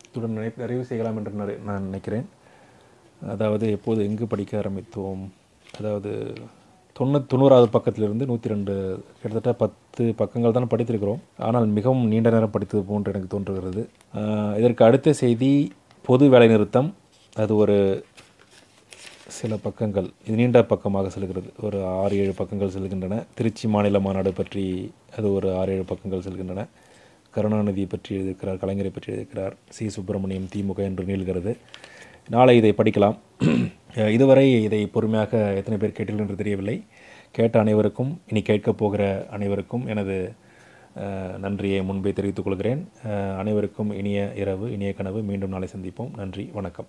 A: இத்துடன் நினை நிறைவு செய்யலாம் என்று நான் நினைக்கிறேன். அதாவது எப்போது எங்கு படிக்க ஆரம்பித்தோம்? அதாவது தொண்ணூ தொண்ணூறாவது பக்கத்திலிருந்து நூற்றி ரெண்டு கிட்டத்தட்ட பத்து பக்கங்கள் தான் படித்திருக்கிறோம். ஆனால் மிகவும் நீண்ட நேரம் படித்தது போன்று எனக்கு தோன்றுகிறது. இதற்கு அடுத்த செய்தி பொது வேலைநிறுத்தம். அது ஒரு சில பக்கங்கள் இது நீண்ட பக்கமாக செல்கிறது. ஒரு ஆறு ஏழு பக்கங்கள் செல்கின்றன. திருச்சி மாநில மாநாடு பற்றி அது ஒரு ஆறு ஏழு பக்கங்கள் செல்கின்றன. கருணாநிதி பற்றி எழுதியிருக்கிறார் கலைஞரை பற்றி எழுதியிருக்கிறார். சி. சுப்பிரமணியம் திமுக என்று நீள்கிறது. நாளை இதை படிக்கலாம். இதுவரை இதை பொறுமையாக எத்தனை பேர் கேட்டீர்கள் என்று தெரியவில்லை. கேட்ட அனைவருக்கும் இனி கேட்கப் போகிற அனைவருக்கும் எனது நன்றியை முன்பே தெரிவித்துக் கொள்கிறேன். அனைவருக்கும் இனிய இரவு இனிய கனவு. மீண்டும் நாளை சந்திப்போம். நன்றி வணக்கம்.